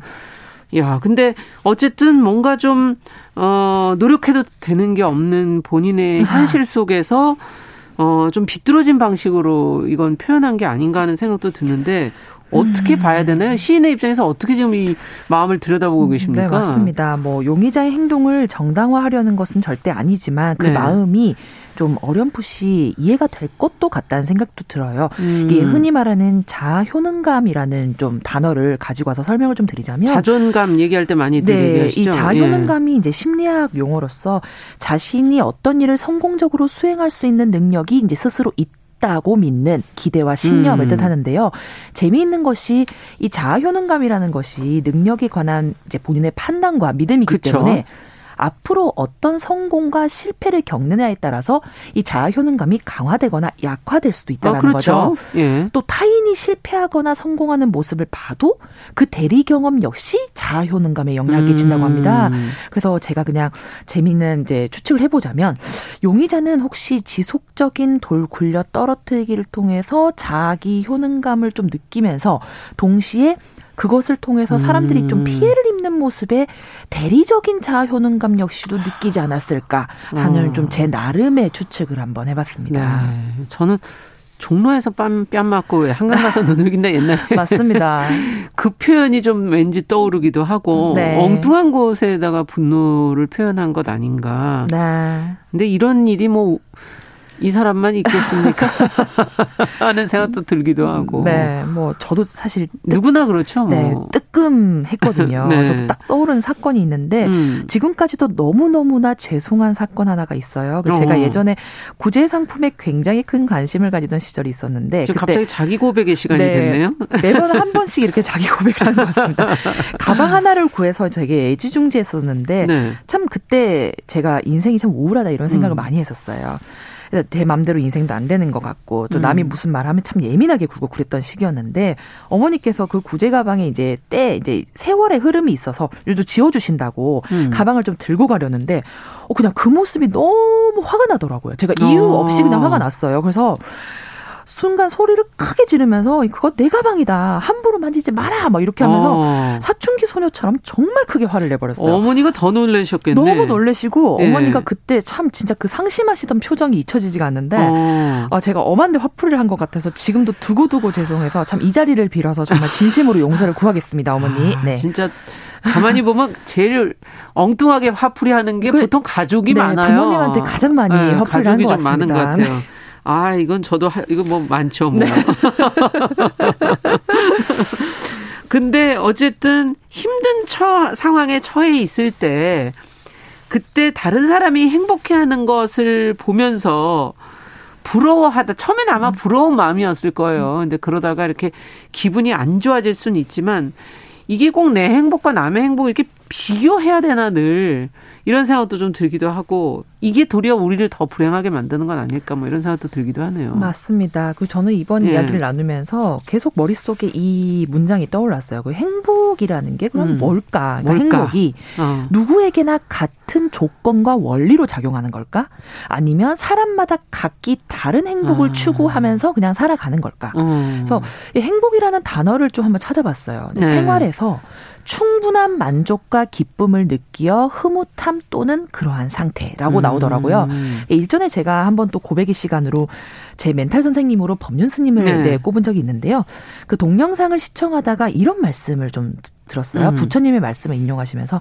[SPEAKER 2] 사실은. 야 근데 어쨌든 뭔가 좀 어, 노력해도 되는 게 없는 본인의 아. 현실 속에서 어, 좀 비뚤어진 방식으로 이건 표현한 게 아닌가 하는 생각도 드는데 어떻게 음. 봐야 되나요? 시인의 입장에서 어떻게 지금 이 마음을 들여다보고 음, 계십니까?
[SPEAKER 6] 네, 맞습니다. 뭐 용의자의 행동을 정당화하려는 것은 절대 아니지만 그 네. 마음이 좀 어렴풋이 이해가 될 것도 같다는 생각도 들어요. 음. 이게 흔히 말하는 자효능감이라는 좀 단어를 가지고 와서 설명을 좀 드리자면
[SPEAKER 2] 자존감 얘기할 때 많이 네,
[SPEAKER 6] 이 자효능감이 예. 이제 심리학 용어로서 자신이 어떤 일을 성공적으로 수행할 수 있는 능력이 이제 스스로 있다. 있다고 믿는 기대와 신념을 음. 뜻하는데요. 재미있는 것이 이 자아 효능감이라는 것이 능력에 관한 이제 본인의 판단과 믿음이기 그쵸? 때문에 앞으로 어떤 성공과 실패를 겪느냐에 따라서 이 자아 효능감이 강화되거나 약화될 수도 있다는 아, 그렇죠. 거죠. 예. 또 타인이 실패하거나 성공하는 모습을 봐도 그 대리 경험 역시 자아 효능감에 영향을 끼친다고 합니다. 음. 그래서 제가 그냥 재미있는 이제 추측을 해보자면 용의자는 혹시 지속적인 돌 굴려 떨어뜨리기를 통해서 자기 효능감을 좀 느끼면서 동시에 그것을 통해서 사람들이 음. 좀 피해를 입는 모습에 대리적인 자아 효능감 역시도 느끼지 않았을까 하는 어. 좀제 나름의 추측을 한번 해봤습니다.
[SPEAKER 2] 네. 저는 종로에서 뺨, 뺨 맞고 한강 가서 눈을 긴다 옛날에.
[SPEAKER 6] 맞습니다.
[SPEAKER 2] 그 표현이 좀 왠지 떠오르기도 하고 네. 엉뚱한 곳에다가 분노를 표현한 것 아닌가. 네. 근데 이런 일이 뭐 이 사람만 있겠습니까? 하는 생각도 들기도 하고.
[SPEAKER 6] 네, 뭐 저도 사실
[SPEAKER 2] 뜨, 누구나 그렇죠.
[SPEAKER 6] 뭐. 네, 뜨끔했거든요. 네. 저도 딱 떠오른 사건이 있는데 음. 지금까지도 너무 너무나 죄송한 사건 하나가 있어요. 그 제가 어. 예전에 구제 상품에 굉장히 큰 관심을 가지던 시절이 있었는데
[SPEAKER 2] 그때 갑자기 자기 고백의 시간이 네, 됐네요.
[SPEAKER 6] 매번 한 번씩 이렇게 자기 고백을 하는 것 같습니다. 가방 하나를 구해서 되게 애지중지했었는데 네. 참 그때 제가 인생이 참 우울하다 이런 생각을 음. 많이 했었어요. 제 맘대로 인생도 안 되는 것 같고 또 남이 음. 무슨 말하면 참 예민하게 굴고 그랬던 시기였는데 어머니께서 그 구제 가방에 이제 때 이제 세월의 흐름이 있어서 요즘 지워주신다고 음. 가방을 좀 들고 가려는데 어 그냥 그 모습이 너무 화가 나더라고요. 제가 이유 어. 없이 그냥 화가 났어요. 그래서 순간 소리를 크게 지르면서 그거 내 가방이다. 함부로 만지지 마라. 막 이렇게 하면서 어. 사춘기 소녀처럼 정말 크게 화를 내버렸어요.
[SPEAKER 2] 어머니가 더 놀라셨겠네.
[SPEAKER 6] 너무 놀래시고 예. 어머니가 그때 참 진짜 그 상심하시던 표정이 잊혀지지가 않는데 어. 아, 제가 엄한데 화풀이를 한 것 같아서 지금도 두고두고 죄송해서 참 이 자리를 빌어서 정말 진심으로 용서를 구하겠습니다, 어머니.
[SPEAKER 2] 네. 진짜 가만히 보면 제일 엉뚱하게 화풀이 하는 게 그, 보통 가족이
[SPEAKER 6] 네,
[SPEAKER 2] 많아요.
[SPEAKER 6] 부모님한테 가장 많이 네, 화풀이 하는 것 같습니다. 많은 것 같아요.
[SPEAKER 2] 아, 이건 저도 하, 이거 뭐 많죠, 뭐. 네. 근데 어쨌든 힘든 처, 상황에 처해 있을 때 그때 다른 사람이 행복해 하는 것을 보면서 부러워하다. 처음엔 아마 부러운 마음이었을 거예요. 근데 그러다가 이렇게 기분이 안 좋아질 수는 있지만 이게 꼭 내 행복과 남의 행복 이렇게 비교해야 되나 늘 이런 생각도 좀 들기도 하고 이게 도리어 우리를 더 불행하게 만드는 건 아닐까 뭐 이런 생각도 들기도 하네요.
[SPEAKER 6] 맞습니다. 그 저는 이번 예. 이야기를 나누면서 계속 머릿속에 이 문장이 떠올랐어요. 그 행복이라는 게 그럼 음. 뭘까? 그러니까 뭘까? 행복이 어. 누구에게나 같은 조건과 원리로 작용하는 걸까? 아니면 사람마다 각기 다른 행복을 아. 추구하면서 그냥 살아가는 걸까? 어. 그래서 이 행복이라는 단어를 좀 한번 찾아봤어요. 네. 생활에서 충분한 만족과 기쁨을 느끼어 흐뭇함 또는 그러한 상태라고 음. 나오더라고요. 일전에 제가 한번 또 고백의 시간으로 제 멘탈 선생님으로 법륜 스님을 네. 네, 꼽은 적이 있는데요. 그 동영상을 시청하다가 이런 말씀을 좀 들었어요. 음. 부처님의 말씀을 인용하시면서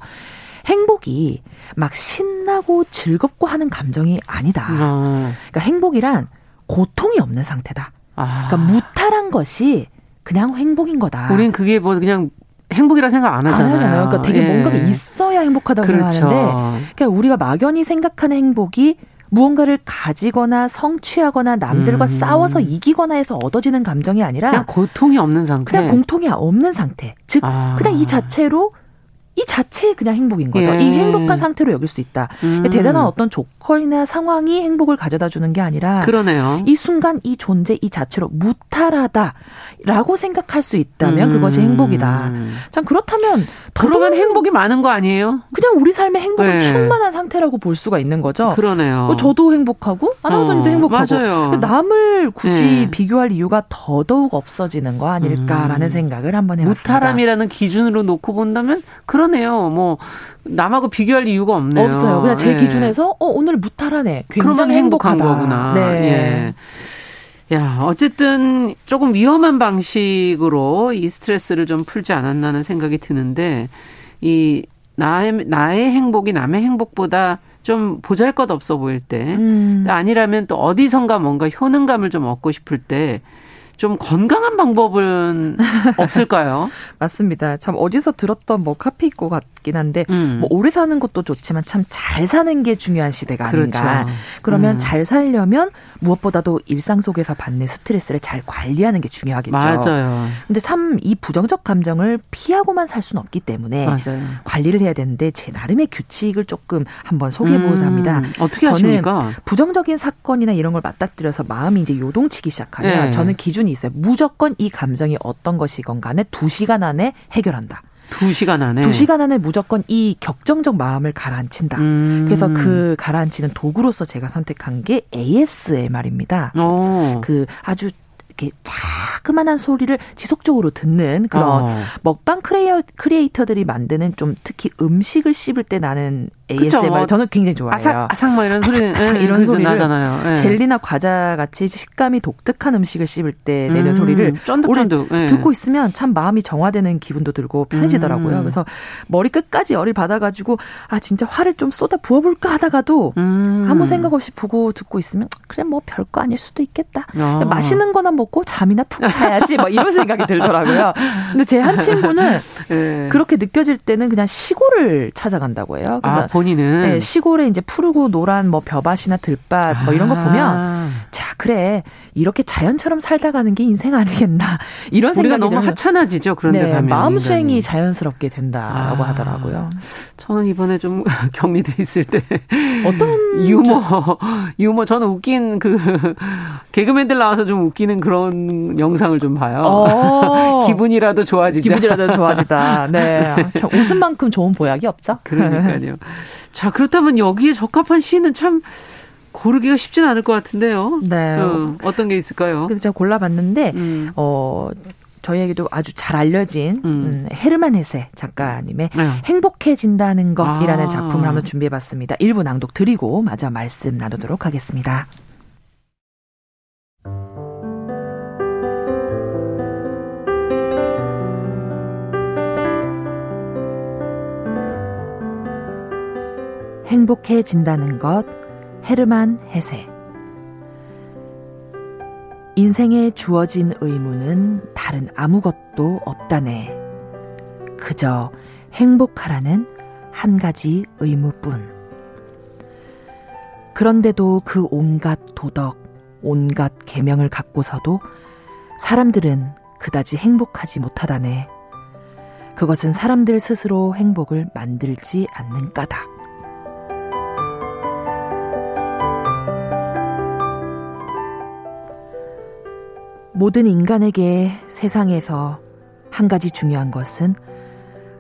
[SPEAKER 6] 행복이 막 신나고 즐겁고 하는 감정이 아니다. 어. 그러니까 행복이란 고통이 없는 상태다. 아. 그러니까 무탈한 것이 그냥 행복인 거다.
[SPEAKER 2] 우린 그게 뭐 그냥 행복이라 생각 안 하잖아요. 안
[SPEAKER 6] 하잖아요. 그러니까 되게 예. 뭔가가 있어야 행복하다고 그렇죠. 생각하는데 그러니까 우리가 막연히 생각하는 행복이 무언가를 가지거나 성취하거나 남들과 음. 싸워서 이기거나 해서 얻어지는 감정이 아니라
[SPEAKER 2] 그냥 고통이 없는 상태.
[SPEAKER 6] 그냥 공통이 없는 상태. 즉 아. 그냥 이 자체로 이 자체에 그냥 행복인 거죠. 예. 이 행복한 상태로 여길 수 있다. 음. 대단한 어떤 조건 이나 상황이 행복을 가져다 주는 게 아니라
[SPEAKER 2] 그러네요.
[SPEAKER 6] 이 순간 이 존재 이 자체로 무탈하다라고 생각할 수 있다면 음. 그것이 행복이다. 참 그렇다면
[SPEAKER 2] 그러면 행복이 많은 거 아니에요?
[SPEAKER 6] 그냥 우리 삶의 행복은 네. 충만한 상태라고 볼 수가 있는 거죠.
[SPEAKER 2] 그러네요.
[SPEAKER 6] 뭐 저도 행복하고 아나운서님도 어, 행복하고 맞아요. 남을 굳이 네. 비교할 이유가 더더욱 없어지는 거 아닐까라는 음. 생각을 한번 해봤습니다.
[SPEAKER 2] 무탈함이라는 기준으로 놓고 본다면 그러네요. 뭐 남하고 비교할 이유가 없네요.
[SPEAKER 6] 없어요. 그냥 제 네. 기준에서 어 오늘 무탈하네. 굉장히 행복한 거구나. 네. 예.
[SPEAKER 2] 야, 어쨌든 조금 위험한 방식으로 이 스트레스를 좀 풀지 않았나는 생각이 드는데 이 나의 나의 행복이 남의 행복보다 좀 보잘 것 없어 보일 때 음. 아니라면 또 어디선가 뭔가 효능감을 좀 얻고 싶을 때 좀 건강한 방법은 없을까요?
[SPEAKER 6] 맞습니다. 참 어디서 들었던 뭐 카피일 것같 긴 한데 음. 뭐 오래 사는 것도 좋지만 참 잘 사는 게 중요한 시대가 아닌가. 그렇죠. 그러면 음. 잘 살려면 무엇보다도 일상 속에서 받는 스트레스를 잘 관리하는 게 중요하겠죠.
[SPEAKER 2] 맞아요.
[SPEAKER 6] 근데 참이 부정적 감정을 피하고만 살 수는 없기 때문에 맞아요. 관리를 해야 되는데 제 나름의 규칙을 조금 한번 소개해 보고자 합니다. 음.
[SPEAKER 2] 어떻게 저는 하십니까?
[SPEAKER 6] 부정적인 사건이나 이런 걸 맞닥뜨려서 마음이 이제 요동치기 시작하면 네. 저는 기준이 있어요. 무조건 이 감정이 어떤 것이건 간에 두시간 안에 해결한다.
[SPEAKER 2] 두 시간 안에?
[SPEAKER 6] 두 시간 안에 무조건 이 격정적 마음을 가라앉힌다. 음. 그래서 그 가라앉히는 도구로서 제가 선택한 게 ASMR입니다. 오. 그 아주 이렇게 자그만한 소리를 지속적으로 듣는 그런 어. 먹방 크리에이터, 크리에이터들이 만드는 좀 특히 음식을 씹을 때 나는 ASMR 그쵸. 저는 굉장히 좋아해요.
[SPEAKER 2] 아삭 아삭 막 이런 소리 아삭, 네, 이런 소리 나잖아요.
[SPEAKER 6] 네. 젤리나 과자 같이 식감이 독특한 음식을 씹을 때 내는 음, 소리를 쫀득쫀득 네. 듣고 있으면 참 마음이 정화되는 기분도 들고 편해지더라고요. 음. 그래서 머리 끝까지 열이 받아가지고 아 진짜 화를 좀 쏟아 부어볼까 하다가도 음. 아무 생각 없이 보고 듣고 있으면 그래 뭐 별거 아닐 수도 있겠다. 아. 맛있는 거나 먹고 잠이나 푹 자야지 뭐 이런 생각이 들더라고요. 근데 제 한 친구는 네. 그렇게 느껴질 때는 그냥 시골을 찾아간다고 해요.
[SPEAKER 2] 그래서 아, 본인은
[SPEAKER 6] 네, 시골에 이제 푸르고 노란 뭐 벼밭이나 들밭 뭐 이런 거 보면 아. 자, 그래. 이렇게 자연처럼 살다 가는 게 인생 아니겠나. 이런 생각이
[SPEAKER 2] 너무 하찮아지죠. 그런데
[SPEAKER 6] 네,
[SPEAKER 2] 가면
[SPEAKER 6] 마음 수행이 자연스럽게 된다라고 아, 하더라고요.
[SPEAKER 2] 저는 이번에 좀 격리돼 있을 때
[SPEAKER 6] 어떤
[SPEAKER 2] 유머 유머 저는 웃긴 그 개그맨들 나와서 좀 웃기는 그런 영상을 좀 봐요. 어. 기분이라도 좋아지자.
[SPEAKER 6] 기분이라도 좋아지다. 네. 웃음만큼 좋은 보약이 없죠.
[SPEAKER 2] 그러니까요. 자, 그렇다면 여기에 적합한 시는 참 고르기가 쉽진 않을 것 같은데요.
[SPEAKER 6] 네.
[SPEAKER 2] 어, 떤게 있을까요?
[SPEAKER 6] 그래서 제가 골라봤는데, 음. 어, 저희에게도 아주 잘 알려진 음. 음, 헤르만 헤세 작가님의 네. 행복해진다는 것이라는 아. 작품을 한번 준비해봤습니다. 일부 낭독 드리고 마저 말씀 나누도록 하겠습니다. 행복해진다는 것 헤르만 헤세 인생에 주어진 의무는 다른 아무것도 없다네. 그저 행복하라는 한 가지 의무뿐. 그런데도 그 온갖 도덕, 온갖 계명을 갖고서도 사람들은 그다지 행복하지 못하다네. 그것은 사람들 스스로 행복을 만들지 않는 까닭. 모든 인간에게 세상에서 한 가지 중요한 것은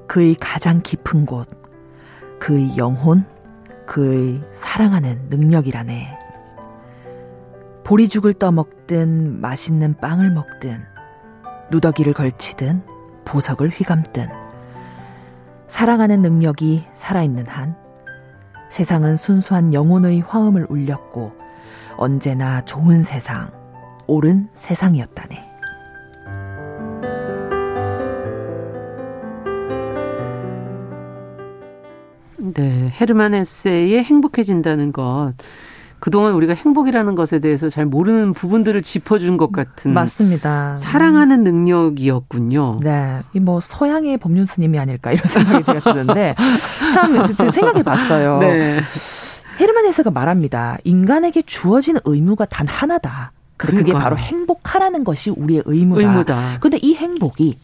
[SPEAKER 6] 그의 가장 깊은 곳, 그의 영혼, 그의 사랑하는 능력이라네. 보리죽을 떠먹든 맛있는 빵을 먹든 누더기를 걸치든 보석을 휘감든 사랑하는 능력이 살아있는 한 세상은 순수한 영혼의 화음을 울렸고 언제나 좋은 세상, 옳은 세상이었다네.
[SPEAKER 2] 네, 헤르만 헤세의 행복해진다는 것. 그동안 우리가 행복이라는 것에 대해서 잘 모르는 부분들을 짚어준 것 같은.
[SPEAKER 6] 맞습니다.
[SPEAKER 2] 사랑하는 능력이었군요.
[SPEAKER 6] 네. 이 뭐 서양의 법륜 스님이 아닐까 이런 생각이 들었는데 참 생각해 봤어요. 네. 헤르만 헤세가 말합니다. 인간에게 주어진 의무가 단 하나다. 그러니까. 그게 바로 행복하라는 것이 우리의 의무다. 의무다. 근데 이 행복이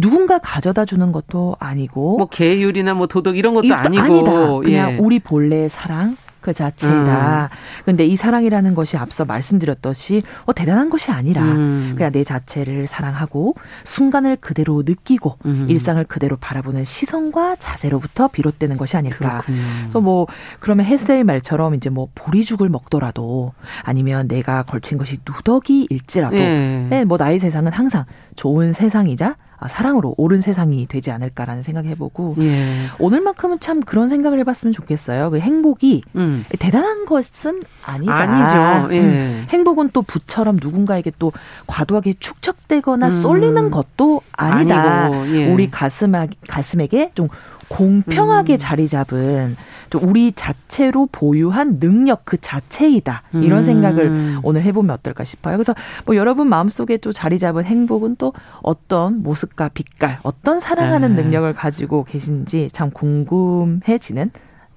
[SPEAKER 6] 누군가 가져다 주는 것도 아니고
[SPEAKER 2] 뭐 계율이나 뭐 도덕 이런 것도 아니고
[SPEAKER 6] 아니다. 그냥 예. 우리 본래의 사랑 그 자체다. 음. 근데 이 사랑이라는 것이 앞서 말씀드렸듯이 어, 대단한 것이 아니라 음. 그냥 내 자체를 사랑하고 순간을 그대로 느끼고 음. 일상을 그대로 바라보는 시선과 자세로부터 비롯되는 것이 아닐까. 그렇군요. 그래서 뭐 그러면 헬세의 말처럼 이제 뭐 보리죽을 먹더라도 아니면 내가 걸친 것이 누더기일지라도 예. 네, 뭐 나의 세상은 항상 좋은 세상이자 아, 사랑으로 옳은 세상이 되지 않을까라는 생각 해보고 예. 오늘만큼은 참 그런 생각을 해봤으면 좋겠어요. 그 행복이 음. 대단한 것은 아니다.
[SPEAKER 2] 아니죠. 예. 음.
[SPEAKER 6] 행복은 또 부처럼 누군가에게 또 과도하게 축적되거나 음. 쏠리는 것도 아니다. 예. 우리 가슴 가슴에게 좀 공평하게 음. 자리 잡은 우리 자체로 보유한 능력 그 자체이다. 이런 음. 생각을 오늘 해보면 어떨까 싶어요. 그래서 뭐 여러분 마음속에 또 자리 잡은 행복은 또 어떤 모습과 빛깔, 어떤 사랑하는 네. 능력을 가지고 계신지 참 궁금해지는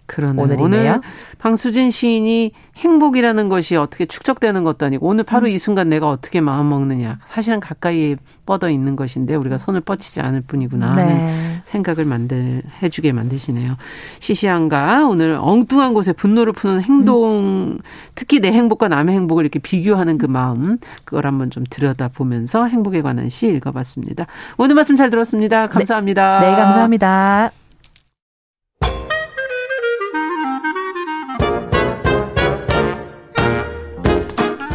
[SPEAKER 6] 그러네요. 오늘이네요. 오늘
[SPEAKER 2] 방수진 시인이 행복이라는 것이 어떻게 축적되는 것도 아니고 오늘 바로 음. 이 순간 내가 어떻게 마음 먹느냐 사실은 가까이 뻗어 있는 것인데 우리가 손을 뻗치지 않을 뿐이구나 하는 네. 생각을 만들 해주게 만드시네요. 시시한가 오늘 엉뚱한 곳에 분노를 푸는 행동 음. 특히 내 행복과 남의 행복을 이렇게 비교하는 그 마음 그걸 한번 좀 들여다 보면서 행복에 관한 시 읽어봤습니다. 오늘 말씀 잘 들었습니다. 감사합니다.
[SPEAKER 6] 네, 네 감사합니다.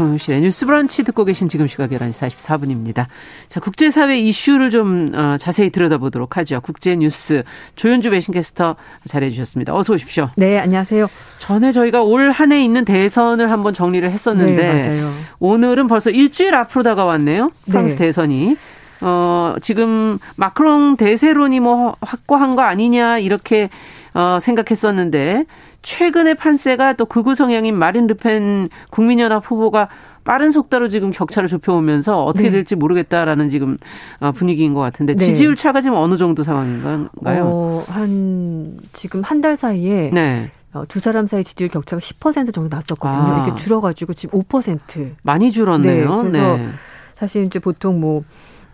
[SPEAKER 2] 정용실의 뉴스 브런치 듣고 계신 지금 시각 11시 44분입니다. 자, 국제사회 이슈를 좀 어, 자세히 들여다보도록 하죠. 국제뉴스 조현주 배신캐스터 잘해 주셨습니다. 어서 오십시오.
[SPEAKER 7] 네, 안녕하세요.
[SPEAKER 2] 전에 저희가 올 한 해 있는 대선을 한번 정리를 했었는데 네, 오늘은 벌써 일주일 앞으로 다가왔네요. 프랑스 네. 대선이. 어, 지금 마크롱 대세론이 뭐 확고한 거 아니냐 이렇게 어, 생각했었는데 최근의 판세가 또 극우 성향인 마린 르펜 국민연합 후보가 빠른 속도로 지금 격차를 좁혀오면서 어떻게 네. 될지 모르겠다라는 지금 어, 분위기인 것 같은데 네. 지지율 차가 지금 어느 정도 상황인가요?
[SPEAKER 7] 어, 한 지금 한 달 사이에 네. 어, 두 사람 사이 지지율 격차가 10% 정도 났었거든요. 아. 이렇게 줄어가지고 지금 5%.
[SPEAKER 2] 많이 줄었네요.
[SPEAKER 7] 네, 그래서 네. 사실 이제 보통 뭐,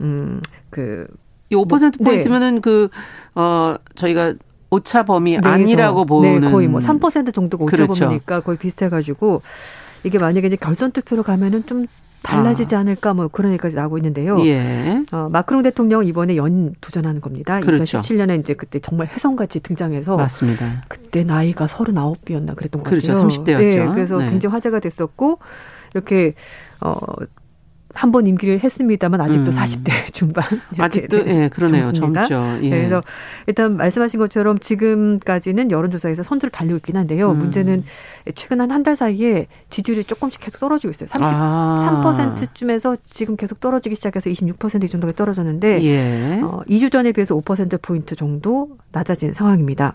[SPEAKER 7] 음, 그.
[SPEAKER 2] 이 5%포인트면은 뭐, 네. 그, 어, 저희가 오차 범위 네, 아니라고 보는.
[SPEAKER 7] 네, 거의 뭐 3% 정도가 오차 그렇죠. 범위니까 거의 비슷해 가지고 이게 만약에 이제 결선 투표로 가면은 좀 달라지지 아. 않을까 뭐 그런 얘기까지 나오고 있는데요. 예. 어, 마크롱 대통령 이번에 연 도전하는 겁니다. 그렇죠. 2017년에 이제 그때 정말 혜성같이 등장해서
[SPEAKER 2] 맞습니다.
[SPEAKER 7] 그때 나이가 39이었나 그랬던 것
[SPEAKER 2] 그렇죠.
[SPEAKER 7] 같아요.
[SPEAKER 2] 30대였죠.
[SPEAKER 7] 네, 그래서 네. 굉장히 화제가 됐었고 이렇게 어 한 번 임기를 했습니다만 아직도 음. 40대 중반
[SPEAKER 2] 아직도 예 그러네요 젊죠
[SPEAKER 7] 예. 그래서 일단 말씀하신 것처럼 지금까지는 여론조사에서 선두를 달리고 있긴 한데요 음. 문제는 최근 한 한 달 사이에 지지율이 조금씩 계속 떨어지고 있어요 33%쯤에서 아. 지금 계속 떨어지기 시작해서 26% 정도가 떨어졌는데 예. 어, 2주 전에 비해서 5% 포인트 정도 낮아진 상황입니다.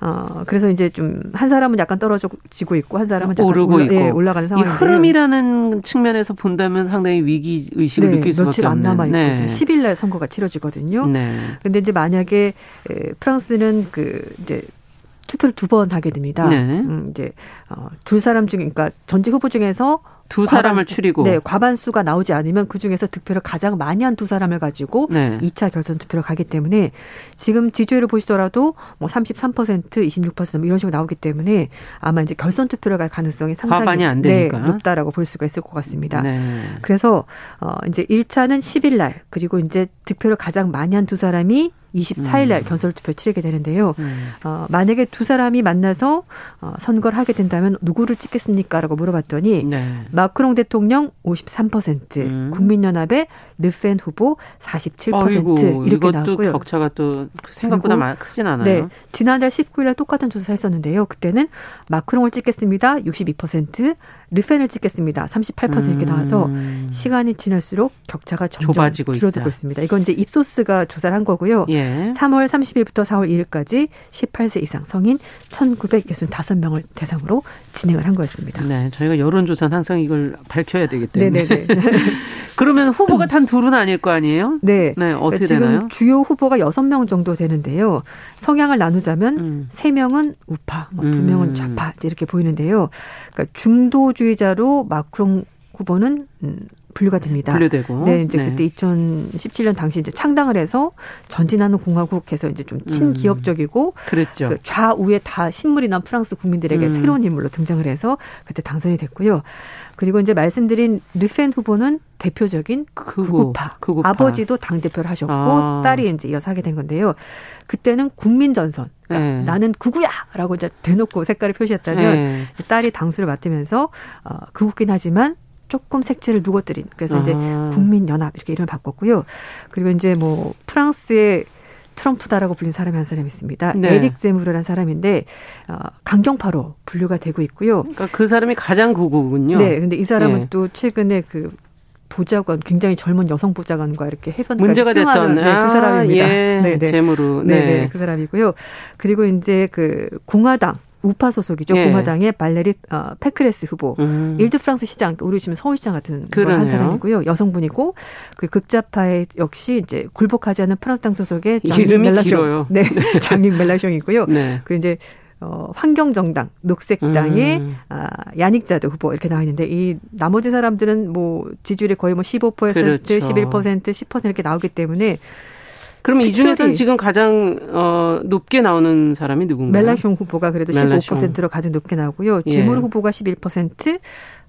[SPEAKER 7] 어, 그래서 이제 좀 한 사람은 약간 떨어지고 있고 한 사람은
[SPEAKER 2] 오르고
[SPEAKER 7] 올라,
[SPEAKER 2] 있고
[SPEAKER 7] 예, 올라가는 상황인데
[SPEAKER 2] 흐름이라는 측면에서 본다면 상당히 위기 의식을 네, 느낄 수밖에.
[SPEAKER 7] 며칠 안 남아 있고 네. 10일 날 선거가 치러지거든요. 네. 근데 이제 만약에 프랑스는 그 이제 투표를 두 번 하게 됩니다. 네. 음, 이제 어, 두 사람 중에 그러니까 전직 후보 중에서
[SPEAKER 2] 두 사람을 추리고
[SPEAKER 7] 네, 과반수가 나오지 않으면 그 중에서 득표를 가장 많이 한 두 사람을 가지고 네. 2차 결선 투표를 가기 때문에 지금 지지율을 보시더라도 뭐 33%, 26%뭐 이런 식으로 나오기 때문에 아마 이제 결선 투표를 갈 가능성이 상당히 네, 높다라고 볼 수가 있을 것 같습니다. 네. 그래서 어 이제 1차는 10일 날 그리고 이제 득표를 가장 많이 한 두 사람이 24일 날 음. 결선 투표 치르게 되는데요. 음. 어, 만약에 두 사람이 만나서 어, 선거를 하게 된다면 누구를 찍겠습니까라고 물어봤더니 네. 마크롱 대통령 53%, 음. 국민연합의 르펜 후보 47% 어이구, 이렇게 나왔고요.
[SPEAKER 2] 격차가 또 생각보다 많, 크진 않아요. 네.
[SPEAKER 7] 지난달 19일 날 똑같은 조사를 했었는데요. 그때는 마크롱을 찍겠습니다. 62%, 르펜을 찍겠습니다. 38% 이렇게 나와서 음. 시간이 지날수록 격차가 점점 좁아지고 줄어들고 있다. 있습니다. 이건 이제 입소스가 조사를 한 거고요. 예. 3월 30일부터 4월 2일까지 18세 이상 성인 1,965명을 대상으로 진행을 한 거였습니다.
[SPEAKER 2] 네, 저희가 여론조사는 항상 이걸 밝혀야 되기 때문에. 네네네. 그러면 후보가 단 둘은 아닐 거 아니에요?
[SPEAKER 7] 네.
[SPEAKER 2] 네, 어떻게
[SPEAKER 7] 그러니까
[SPEAKER 2] 되나요?
[SPEAKER 7] 지금 주요 후보가 여섯 명 정도 되는데요. 성향을 나누자면 음. 세 음. 명은 우파, 뭐두 명은 음. 좌파 이렇게 보이는데요. 그러니까 중도주 의자로 마크롱 후보는 음, 분류가 됩니다.
[SPEAKER 2] 분류되고.
[SPEAKER 7] 네, 이제 네. 그때 2017년 당시 이제 창당을 해서 전진하는 공화국해서 이제 좀 친기업적이고 음, 그랬죠. 그 좌우에 다 신물이 난 프랑스 국민들에게 음. 새로운 인물로 등장을 해서 그때 당선이 됐고요. 그리고 이제 말씀드린 르펜 후보는 대표적인 극우파. 극우파. 아버지도 당 대표를 하셨고 아. 딸이 이제 이어서 하게 된 건데요. 그때는 국민 전선. 그러니까 네. 나는 극우야라고 이제 대놓고 색깔을 표시했다면 네. 딸이 당수를 맡으면서 어 극우긴 하지만 조금 색채를 누거뜨린 그래서 아. 이제 국민연합 이렇게 이름을 바꿨고요. 그리고 이제 뭐 프랑스의 트럼프다라고 불린 사람이 한 사람 있습니다. 네. 에릭 제무르라는 사람인데 어, 강경파로 분류가 되고 있고요.
[SPEAKER 2] 그러니까 그 사람이 가장 구구군요.
[SPEAKER 7] 네, 근데 이 사람은 네. 또 최근에 그 보좌관 굉장히 젊은 여성 보좌관과 이렇게 해변까지
[SPEAKER 2] 문제가 됐던
[SPEAKER 7] 네, 그 사람입니다. 아, 예.
[SPEAKER 2] 네, 네. 재무로
[SPEAKER 7] 네. 네, 네, 그 사람이고요. 그리고 이제 그 공화당 우파 소속이죠. 예. 공화당의 발레리 어, 페크레스 후보. 음. 일드 프랑스 시장, 우리 지금 서울시장 같은 한 사람이고요. 여성분이고 그 극좌파의 역시 이제 굴복하지 않는 프랑스 당 소속의
[SPEAKER 2] 장뤽 멜랑숑.
[SPEAKER 7] 네. 장뤽 멜랑숑이고요. 네. 그 이제 어, 환경정당, 녹색당의 음. 아, 야닉 자도 후보 이렇게 나와 있는데 이 나머지 사람들은 뭐 지지율이 거의 뭐 15%, 그렇죠. 11%, 10% 이렇게 나오기 때문에
[SPEAKER 2] 그럼 이 중에서는 지금 가장 어, 높게 나오는 사람이 누군가요?
[SPEAKER 7] 멜라숑 후보가 그래도 멜라숑. 15%로 가장 높게 나오고요. 예. 지물 후보가 11%,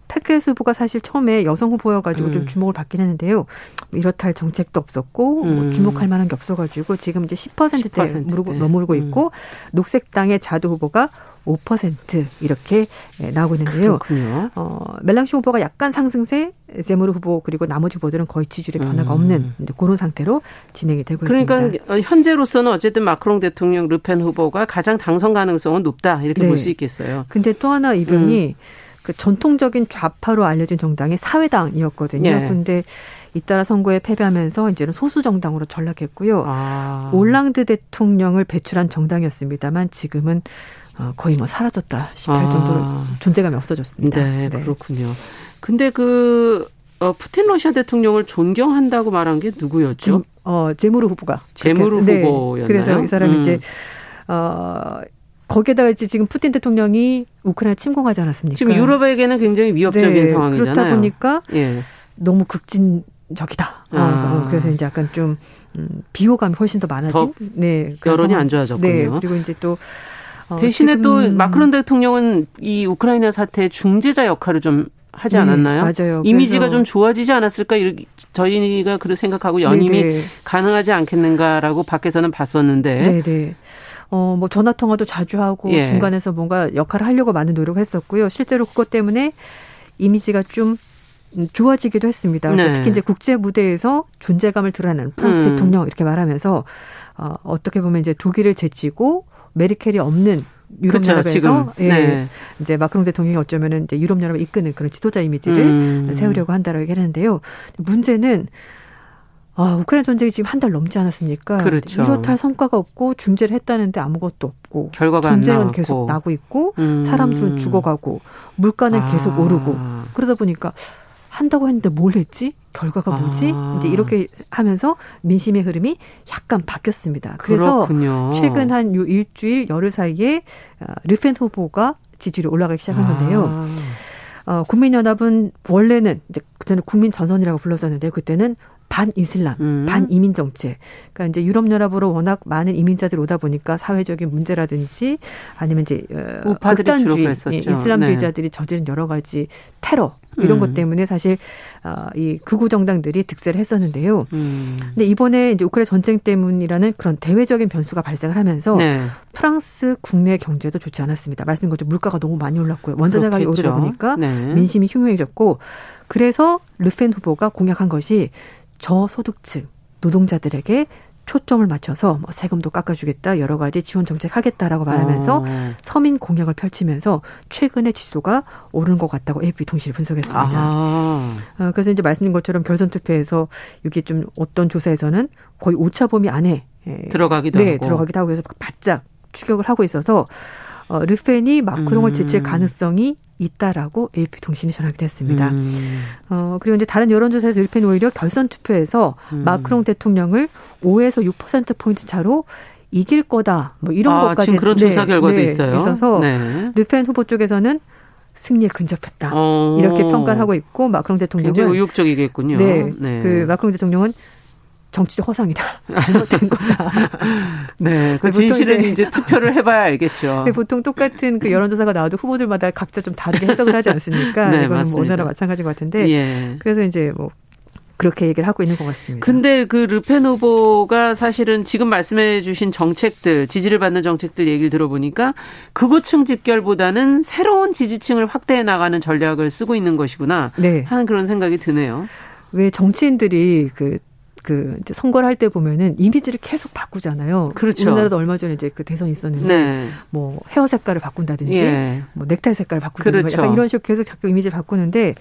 [SPEAKER 7] 페크레스 후보가 사실 처음에 여성 후보여가지고 음. 좀 주목을 받긴 했는데요. 이렇다 할 정책도 없었고 뭐 음. 뭐 주목할 만한 게 없어가지고 지금 이제 10%대 10%대. 머무르고 음. 있고 녹색당의 자두 후보가 5% 이렇게 예, 나오고 있는데요.
[SPEAKER 2] 그렇군요.
[SPEAKER 7] 어, 멜랑쇼 후보가 약간 상승세, 제무르 후보 그리고 나머지 후보들은 거의 지지율에 변화가 음. 없는 그런 상태로 진행이 되고
[SPEAKER 2] 그러니까
[SPEAKER 7] 있습니다.
[SPEAKER 2] 그러니까 현재로서는 어쨌든 마크롱 대통령, 르펜 후보가 가장 당선 가능성은 높다 이렇게 네. 볼수 있겠어요.
[SPEAKER 7] 근데 또 하나 이 변이 음. 그 전통적인 좌파로 알려진 정당이 사회당이었거든요. 네. 근데 잇따라 선거에 패배하면서 이제는 소수 정당으로 전락했고요. 아. 올랑드 대통령을 배출한 정당이었습니다만 지금은 어, 거의 뭐 사라졌다 싶을 아. 정도로 존재감이 없어졌습니다.
[SPEAKER 2] 네, 네. 그렇군요. 근데 그 어, 푸틴 러시아 대통령을 존경한다고 말한 게 누구였죠?
[SPEAKER 7] 어, 제무르 후보가.
[SPEAKER 2] 제무르 네. 후보였나요?
[SPEAKER 7] 그래서 이 사람이 음. 이제 어 거기에다가 이제 지금 푸틴 대통령이 우크라이나 침공하지 않았습니까?
[SPEAKER 2] 지금 유럽에게는 굉장히 위협적인 네, 상황이잖아요.
[SPEAKER 7] 그렇다 보니까 예. 너무 극진적이다. 아. 어, 그래서 이제 약간 좀 음, 비호감이 훨씬 더 많아진. 더
[SPEAKER 2] 네, 여론이 안 좋아졌군요. 네,
[SPEAKER 7] 그리고 이제 또
[SPEAKER 2] 어, 대신에 또 마크론 대통령은 이 우크라이나 사태 중재자 역할을 좀 하지 네, 않았나요?
[SPEAKER 7] 네, 맞아요.
[SPEAKER 2] 이미지가 좀 좋아지지 않았을까? 이렇게 저희가 그렇게 생각하고 연임이 네네. 네. 가능하지 않겠는가라고 밖에서는 봤었는데.
[SPEAKER 7] 네, 네. 어, 뭐 전화 통화도 자주 하고 예. 중간에서 뭔가 역할을 하려고 많은 노력을 했었고요. 실제로 그것 때문에 이미지가 좀 좋아지기도 했습니다. 네. 특히 이제 국제 무대에서 존재감을 드러내는 프랑스 음. 대통령 이렇게 말하면서 어, 어떻게 보면 이제 독일을 제치고 메르켈이 없는 유럽 그렇죠, 연합에서 예, 네. 이제 마크롱 대통령이 어쩌면은 이제 유럽 연합을 이끄는 그런 지도자 이미지를 음. 세우려고 한다라고 얘기하는데요. 문제는 아, 우크라이나 전쟁이 지금 한 달 넘지 않았습니까?
[SPEAKER 2] 그렇죠.
[SPEAKER 7] 이렇다 할 성과가 없고 중재를 했다는데 아무것도 없고
[SPEAKER 2] 결과가
[SPEAKER 7] 전쟁은 계속 나고 있고 음. 사람들은 죽어가고 물가는 아. 계속 오르고 그러다 보니까 한다고 했는데 뭘 했지? 결과가 뭐지? 아. 이제 이렇게 하면서 민심의 흐름이 약간 바뀌었습니다. 그래서 그렇군요. 최근 한 요 일주일 열흘 사이에 어, 르펜 후보가 지지율이 올라가기 시작한 건데요. 아. 어, 국민연합은 원래는 이제 그때는 국민 전선이라고 불렀었는데 그때는 반이슬람, 음. 반이민 정책. 그러니까 이제 유럽 연합으로 워낙 많은 이민자들이 오다 보니까 사회적인 문제라든지 아니면 이제 어, 극단주의 예, 이슬람주의자들이 네. 저지른 여러 가지 테러 이런 음. 것 때문에 사실 어, 이 극우 정당들이 득세를 했었는데요. 음. 근데 이번에 이제 우크라이나 전쟁 때문이라는 그런 대외적인 변수가 발생을 하면서 네. 프랑스 국내 경제도 좋지 않았습니다. 말씀인 것처럼 물가가 너무 많이 올랐고요. 원자재 가격이 오르다 보니까 네. 민심이 흉흉해졌고 그래서 르펜 후보가 공약한 것이 저소득층 노동자들에게 초점을 맞춰서 뭐 세금도 깎아주겠다 여러 가지 지원 정책 하겠다라고 말하면서 어. 서민 공약을 펼치면서 최근에 지지도가 오른 것 같다고 AP 통신이 분석했습니다. 아. 어, 그래서 이제 말씀드린 것처럼 결선 투표에서 이게 좀 어떤 조사에서는 거의 오차 범위 안에
[SPEAKER 2] 예, 들어가기도
[SPEAKER 7] 네,
[SPEAKER 2] 하고
[SPEAKER 7] 들어가기도 하고 그래서 바짝 추격을 하고 있어서 어, 르펜이 마크롱을 음. 지칠 가능성이 있다라고 AP 통신이 전하게 됐습니다. 음. 어, 그리고 이제 다른 여론조사에서 르펜이 오히려 결선 투표에서 음. 마크롱 대통령을 5에서 6% 포인트 차로 이길 거다. 뭐 이런 아, 것까지
[SPEAKER 2] 지금 그런 조사 네, 결과도 네, 있어요.
[SPEAKER 7] 있어서 네. 르펜 후보 쪽에서는 승리에 근접했다. 어. 이렇게 평가를 하고 있고 마크롱 대통령은
[SPEAKER 2] 굉장히 의욕적이겠군요.
[SPEAKER 7] 네, 네. 그 마크롱 대통령은 정치적 허상이다. 잘못된 거다.
[SPEAKER 2] 네. 그 진실은 이제, 이제, 투표를 해봐야 알겠죠.
[SPEAKER 7] 네, 보통 똑같은 그 여론조사가 나와도 후보들마다 각자 좀 다르게 해석을 하지 않습니까? 네, 이건 뭐 오나라 마찬가지인 것 같은데. 예. 그래서 이제 뭐 그렇게 얘기를 하고 있는 것 같습니다.
[SPEAKER 2] 근데 그 르펜 후보가 사실은 지금 말씀해 주신 정책들, 지지를 받는 정책들 얘기를 들어보니까 극우층 집결보다는 새로운 지지층을 확대해 나가는 전략을 쓰고 있는 것이구나 네. 하는 그런 생각이 드네요.
[SPEAKER 7] 왜 정치인들이 그 그 이제 선거를 할 때 보면은 이미지를 계속 바꾸잖아요.
[SPEAKER 2] 그렇죠.
[SPEAKER 7] 우리나라도 얼마 전에 이제 그 대선 있었는데 네. 뭐 헤어 색깔을 바꾼다든지 예. 뭐 넥타이 색깔을 바꾼다든지 그렇죠. 약간 이런 식으로 계속 자꾸 이미지를 바꾸는데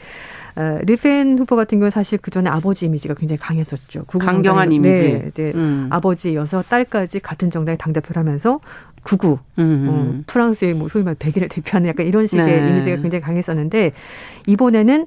[SPEAKER 7] 어, 리펜 후보 같은 경우는 사실 그 전에 아버지 이미지가 굉장히 강했었죠.
[SPEAKER 2] 강경한 이미지.
[SPEAKER 7] 네, 이제 음. 아버지여서 딸까지 같은 정당의 당 대표를 하면서 구구, 음. 어, 프랑스의 뭐 소위 말 백일을 대표하는 약간 이런 식의 네. 이미지가 굉장히 강했었는데 이번에는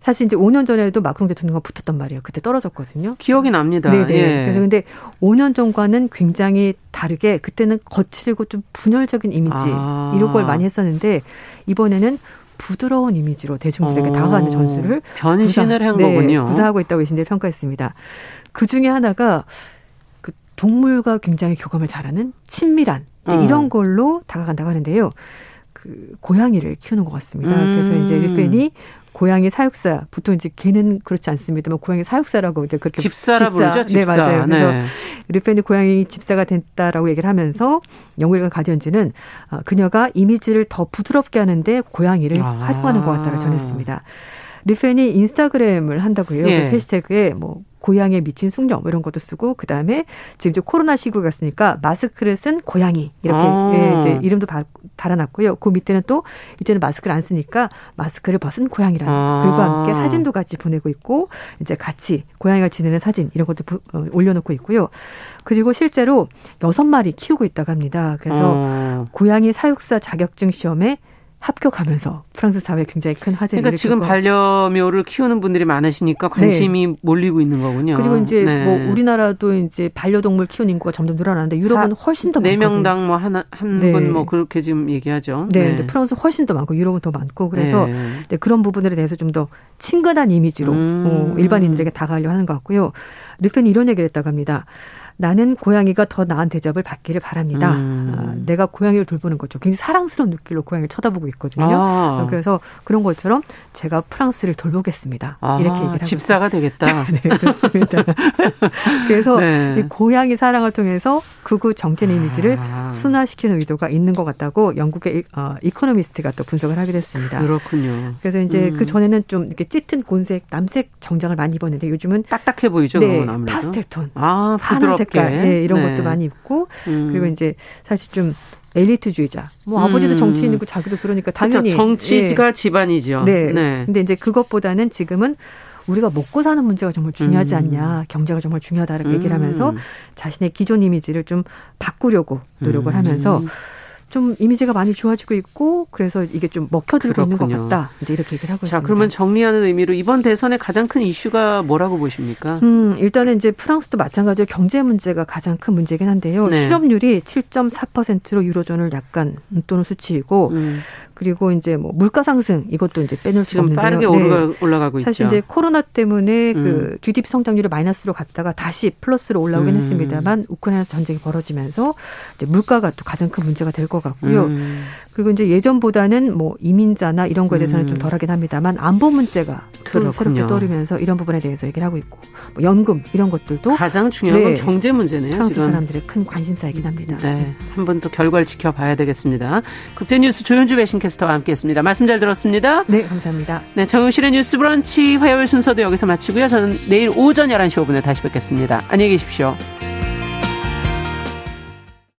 [SPEAKER 7] 사실 이제 5년 전에도 마크롱 대통령과 붙었단 말이에요. 그때 떨어졌거든요.
[SPEAKER 2] 기억이 납니다.
[SPEAKER 7] 네네. 예. 그래서 근데 5년 전과는 굉장히 다르게 그때는 거칠고 좀 분열적인 이미지 아. 이런 걸 많이 했었는데 이번에는 부드러운 이미지로 대중들에게 어. 다가가는 전술을
[SPEAKER 2] 변신을 구사, 한 네, 거군요.
[SPEAKER 7] 구사하고 있다고 외신들이 평가했습니다. 그 중에 하나가 그 동물과 굉장히 교감을 잘하는 친밀한 어. 이런 걸로 다가간다고 하는데요. 그 고양이를 키우는 것 같습니다. 음. 그래서 이제 리펜이 고양이 사육사 보통 이제 개는 그렇지 않습니다만 고양이 사육사라고 이제 그렇게
[SPEAKER 2] 집사라 집사. 부르죠. 집사.
[SPEAKER 7] 네 맞아요. 그래서 네. 르펜이 고양이 집사가 됐다라고 얘기를 하면서 영국일간 가디언지는 어, 그녀가 이미지를 더 부드럽게 하는데 고양이를 아. 활용하는 것 같다고 전했습니다. 르펜이 인스타그램을 한다고 해요. 예. 그 해시태그에 뭐 고양이에 미친 숙녀 뭐 이런 것도 쓰고 그다음에 지금 이제 코로나 시국이 갔으니까 마스크를 쓴 고양이 이렇게 아. 예, 이제 이름도 바, 달아놨고요. 그 밑에는 또 이제는 마스크를 안 쓰니까 마스크를 벗은 고양이라는 아. 글과 함께 사진도 같이 보내고 있고 이제 같이 고양이가 지내는 사진 이런 것도 어, 올려놓고 있고요. 그리고 실제로 여섯 마리 키우고 있다고 합니다. 그래서 아. 고양이 사육사 자격증 시험에 합격하면서 프랑스 사회에 굉장히 큰 화제를
[SPEAKER 2] 그러니까 지금 반려묘를 키우는 분들이 많으시니까 관심이 네. 몰리고 있는 거군요.
[SPEAKER 7] 그리고 이제 네. 뭐 우리나라도 이제 반려동물 키우는 인구가 점점 늘어나는데 유럽은 훨씬 더
[SPEAKER 2] 많거든요. 4명당 뭐 하나 한 분뭐 네. 그렇게 지금 얘기하죠.
[SPEAKER 7] 네. 근데 프랑스 훨씬 더 많고 유럽은 더 많고 그래서 네. 그런 부분들에 대해서 좀 더 친근한 이미지로 음. 어, 일반인들에게 다가가려 하는 것 같고요. 르펜이 이런 얘기를 했다고 합니다. 나는 고양이가 더 나은 대접을 받기를 바랍니다. 음. 아, 내가 고양이를 돌보는 거죠. 굉장히 사랑스러운 눈길로 고양이를 쳐다보고 있거든요. 아. 그래서 그런 것처럼 제가 프랑스를 돌보겠습니다. 아, 이렇게 얘기를 하고
[SPEAKER 2] 집사가 되겠다.
[SPEAKER 7] 네, 그렇습니다. 그래서 네. 고양이 사랑을 통해서 극우 정책 이미지를 아. 순화시키는 의도가 있는 것 같다고 영국의 어, 이코노미스트가 또 분석을 하게 됐습니다.
[SPEAKER 2] 그렇군요.
[SPEAKER 7] 그래서 이제 음. 그 전에는 좀 이렇게 짙은 곤색, 남색 정장을 많이 입었는데 요즘은
[SPEAKER 2] 딱딱해 보이죠.
[SPEAKER 7] 네, 파스텔 톤, 아, 파란 색깔 네, 이런 네. 것도 많이 입고 음. 그리고 이제 사실 좀 엘리트주의자. 뭐 아버지도 음. 정치인이고 자기도 그러니까 당연히
[SPEAKER 2] 그렇죠. 정치가 예. 집안이죠.
[SPEAKER 7] 네. 네. 근데 이제 그것보다는 지금은 우리가 먹고 사는 문제가 정말 중요하지 음. 않냐, 경제가 정말 중요하다라고 음. 얘기를 하면서 자신의 기존 이미지를 좀 바꾸려고 노력을 음. 하면서 좀 이미지가 많이 좋아지고 있고 그래서 이게 좀 먹혀들고 그렇군요. 있는 것 같다. 이제 이렇게 얘기를 하고 자, 있습니다.
[SPEAKER 2] 자, 그러면 정리하는 의미로 이번 대선의 가장 큰 이슈가 뭐라고 보십니까?
[SPEAKER 7] 음, 일단은 이제 프랑스도 마찬가지로 경제 문제가 가장 큰 문제긴 한데요. 네. 실업률이 7.4%로 유로존을 약간 또는 수치이고 음. 그리고 이제 뭐 물가 상승 이것도 이제 빼놓을 수가 없는데요.
[SPEAKER 2] 빠르게 네. 올라가고
[SPEAKER 7] 사실
[SPEAKER 2] 있죠.
[SPEAKER 7] 이제 코로나 때문에 음. 그 GDP 성장률이 마이너스로 갔다가 다시 플러스로 올라오긴 음. 했습니다만 우크라이나 전쟁이 벌어지면서 이제 물가가 또 가장 큰 문제가 될 것 같고요. 음. 그리고 이제 예전보다는 뭐 이민자나 이런 거에 대해서는 좀 음. 덜하긴 합니다만 안보 문제가 또 새롭게 떠오르면서 이런 부분에 대해서 얘기를 하고 있고 뭐 연금 이런 것들도
[SPEAKER 2] 가장 중요한 네. 건 경제 문제네요.
[SPEAKER 7] 프랑스 지금. 사람들의 큰 관심사이긴 합니다.
[SPEAKER 2] 네, 한번더 결과를 지켜봐야 되겠습니다. 국제뉴스 조윤주 배신캐 캐스터와 함께했습니다. 말씀 잘 들었습니다.
[SPEAKER 7] 네, 감사합니다.
[SPEAKER 2] 네, 정용실의 뉴스브런치 화요일 순서도 여기서 마치고요. 저는 내일 오전 11시 5분에 다시 뵙겠습니다. 안녕히 계십시오.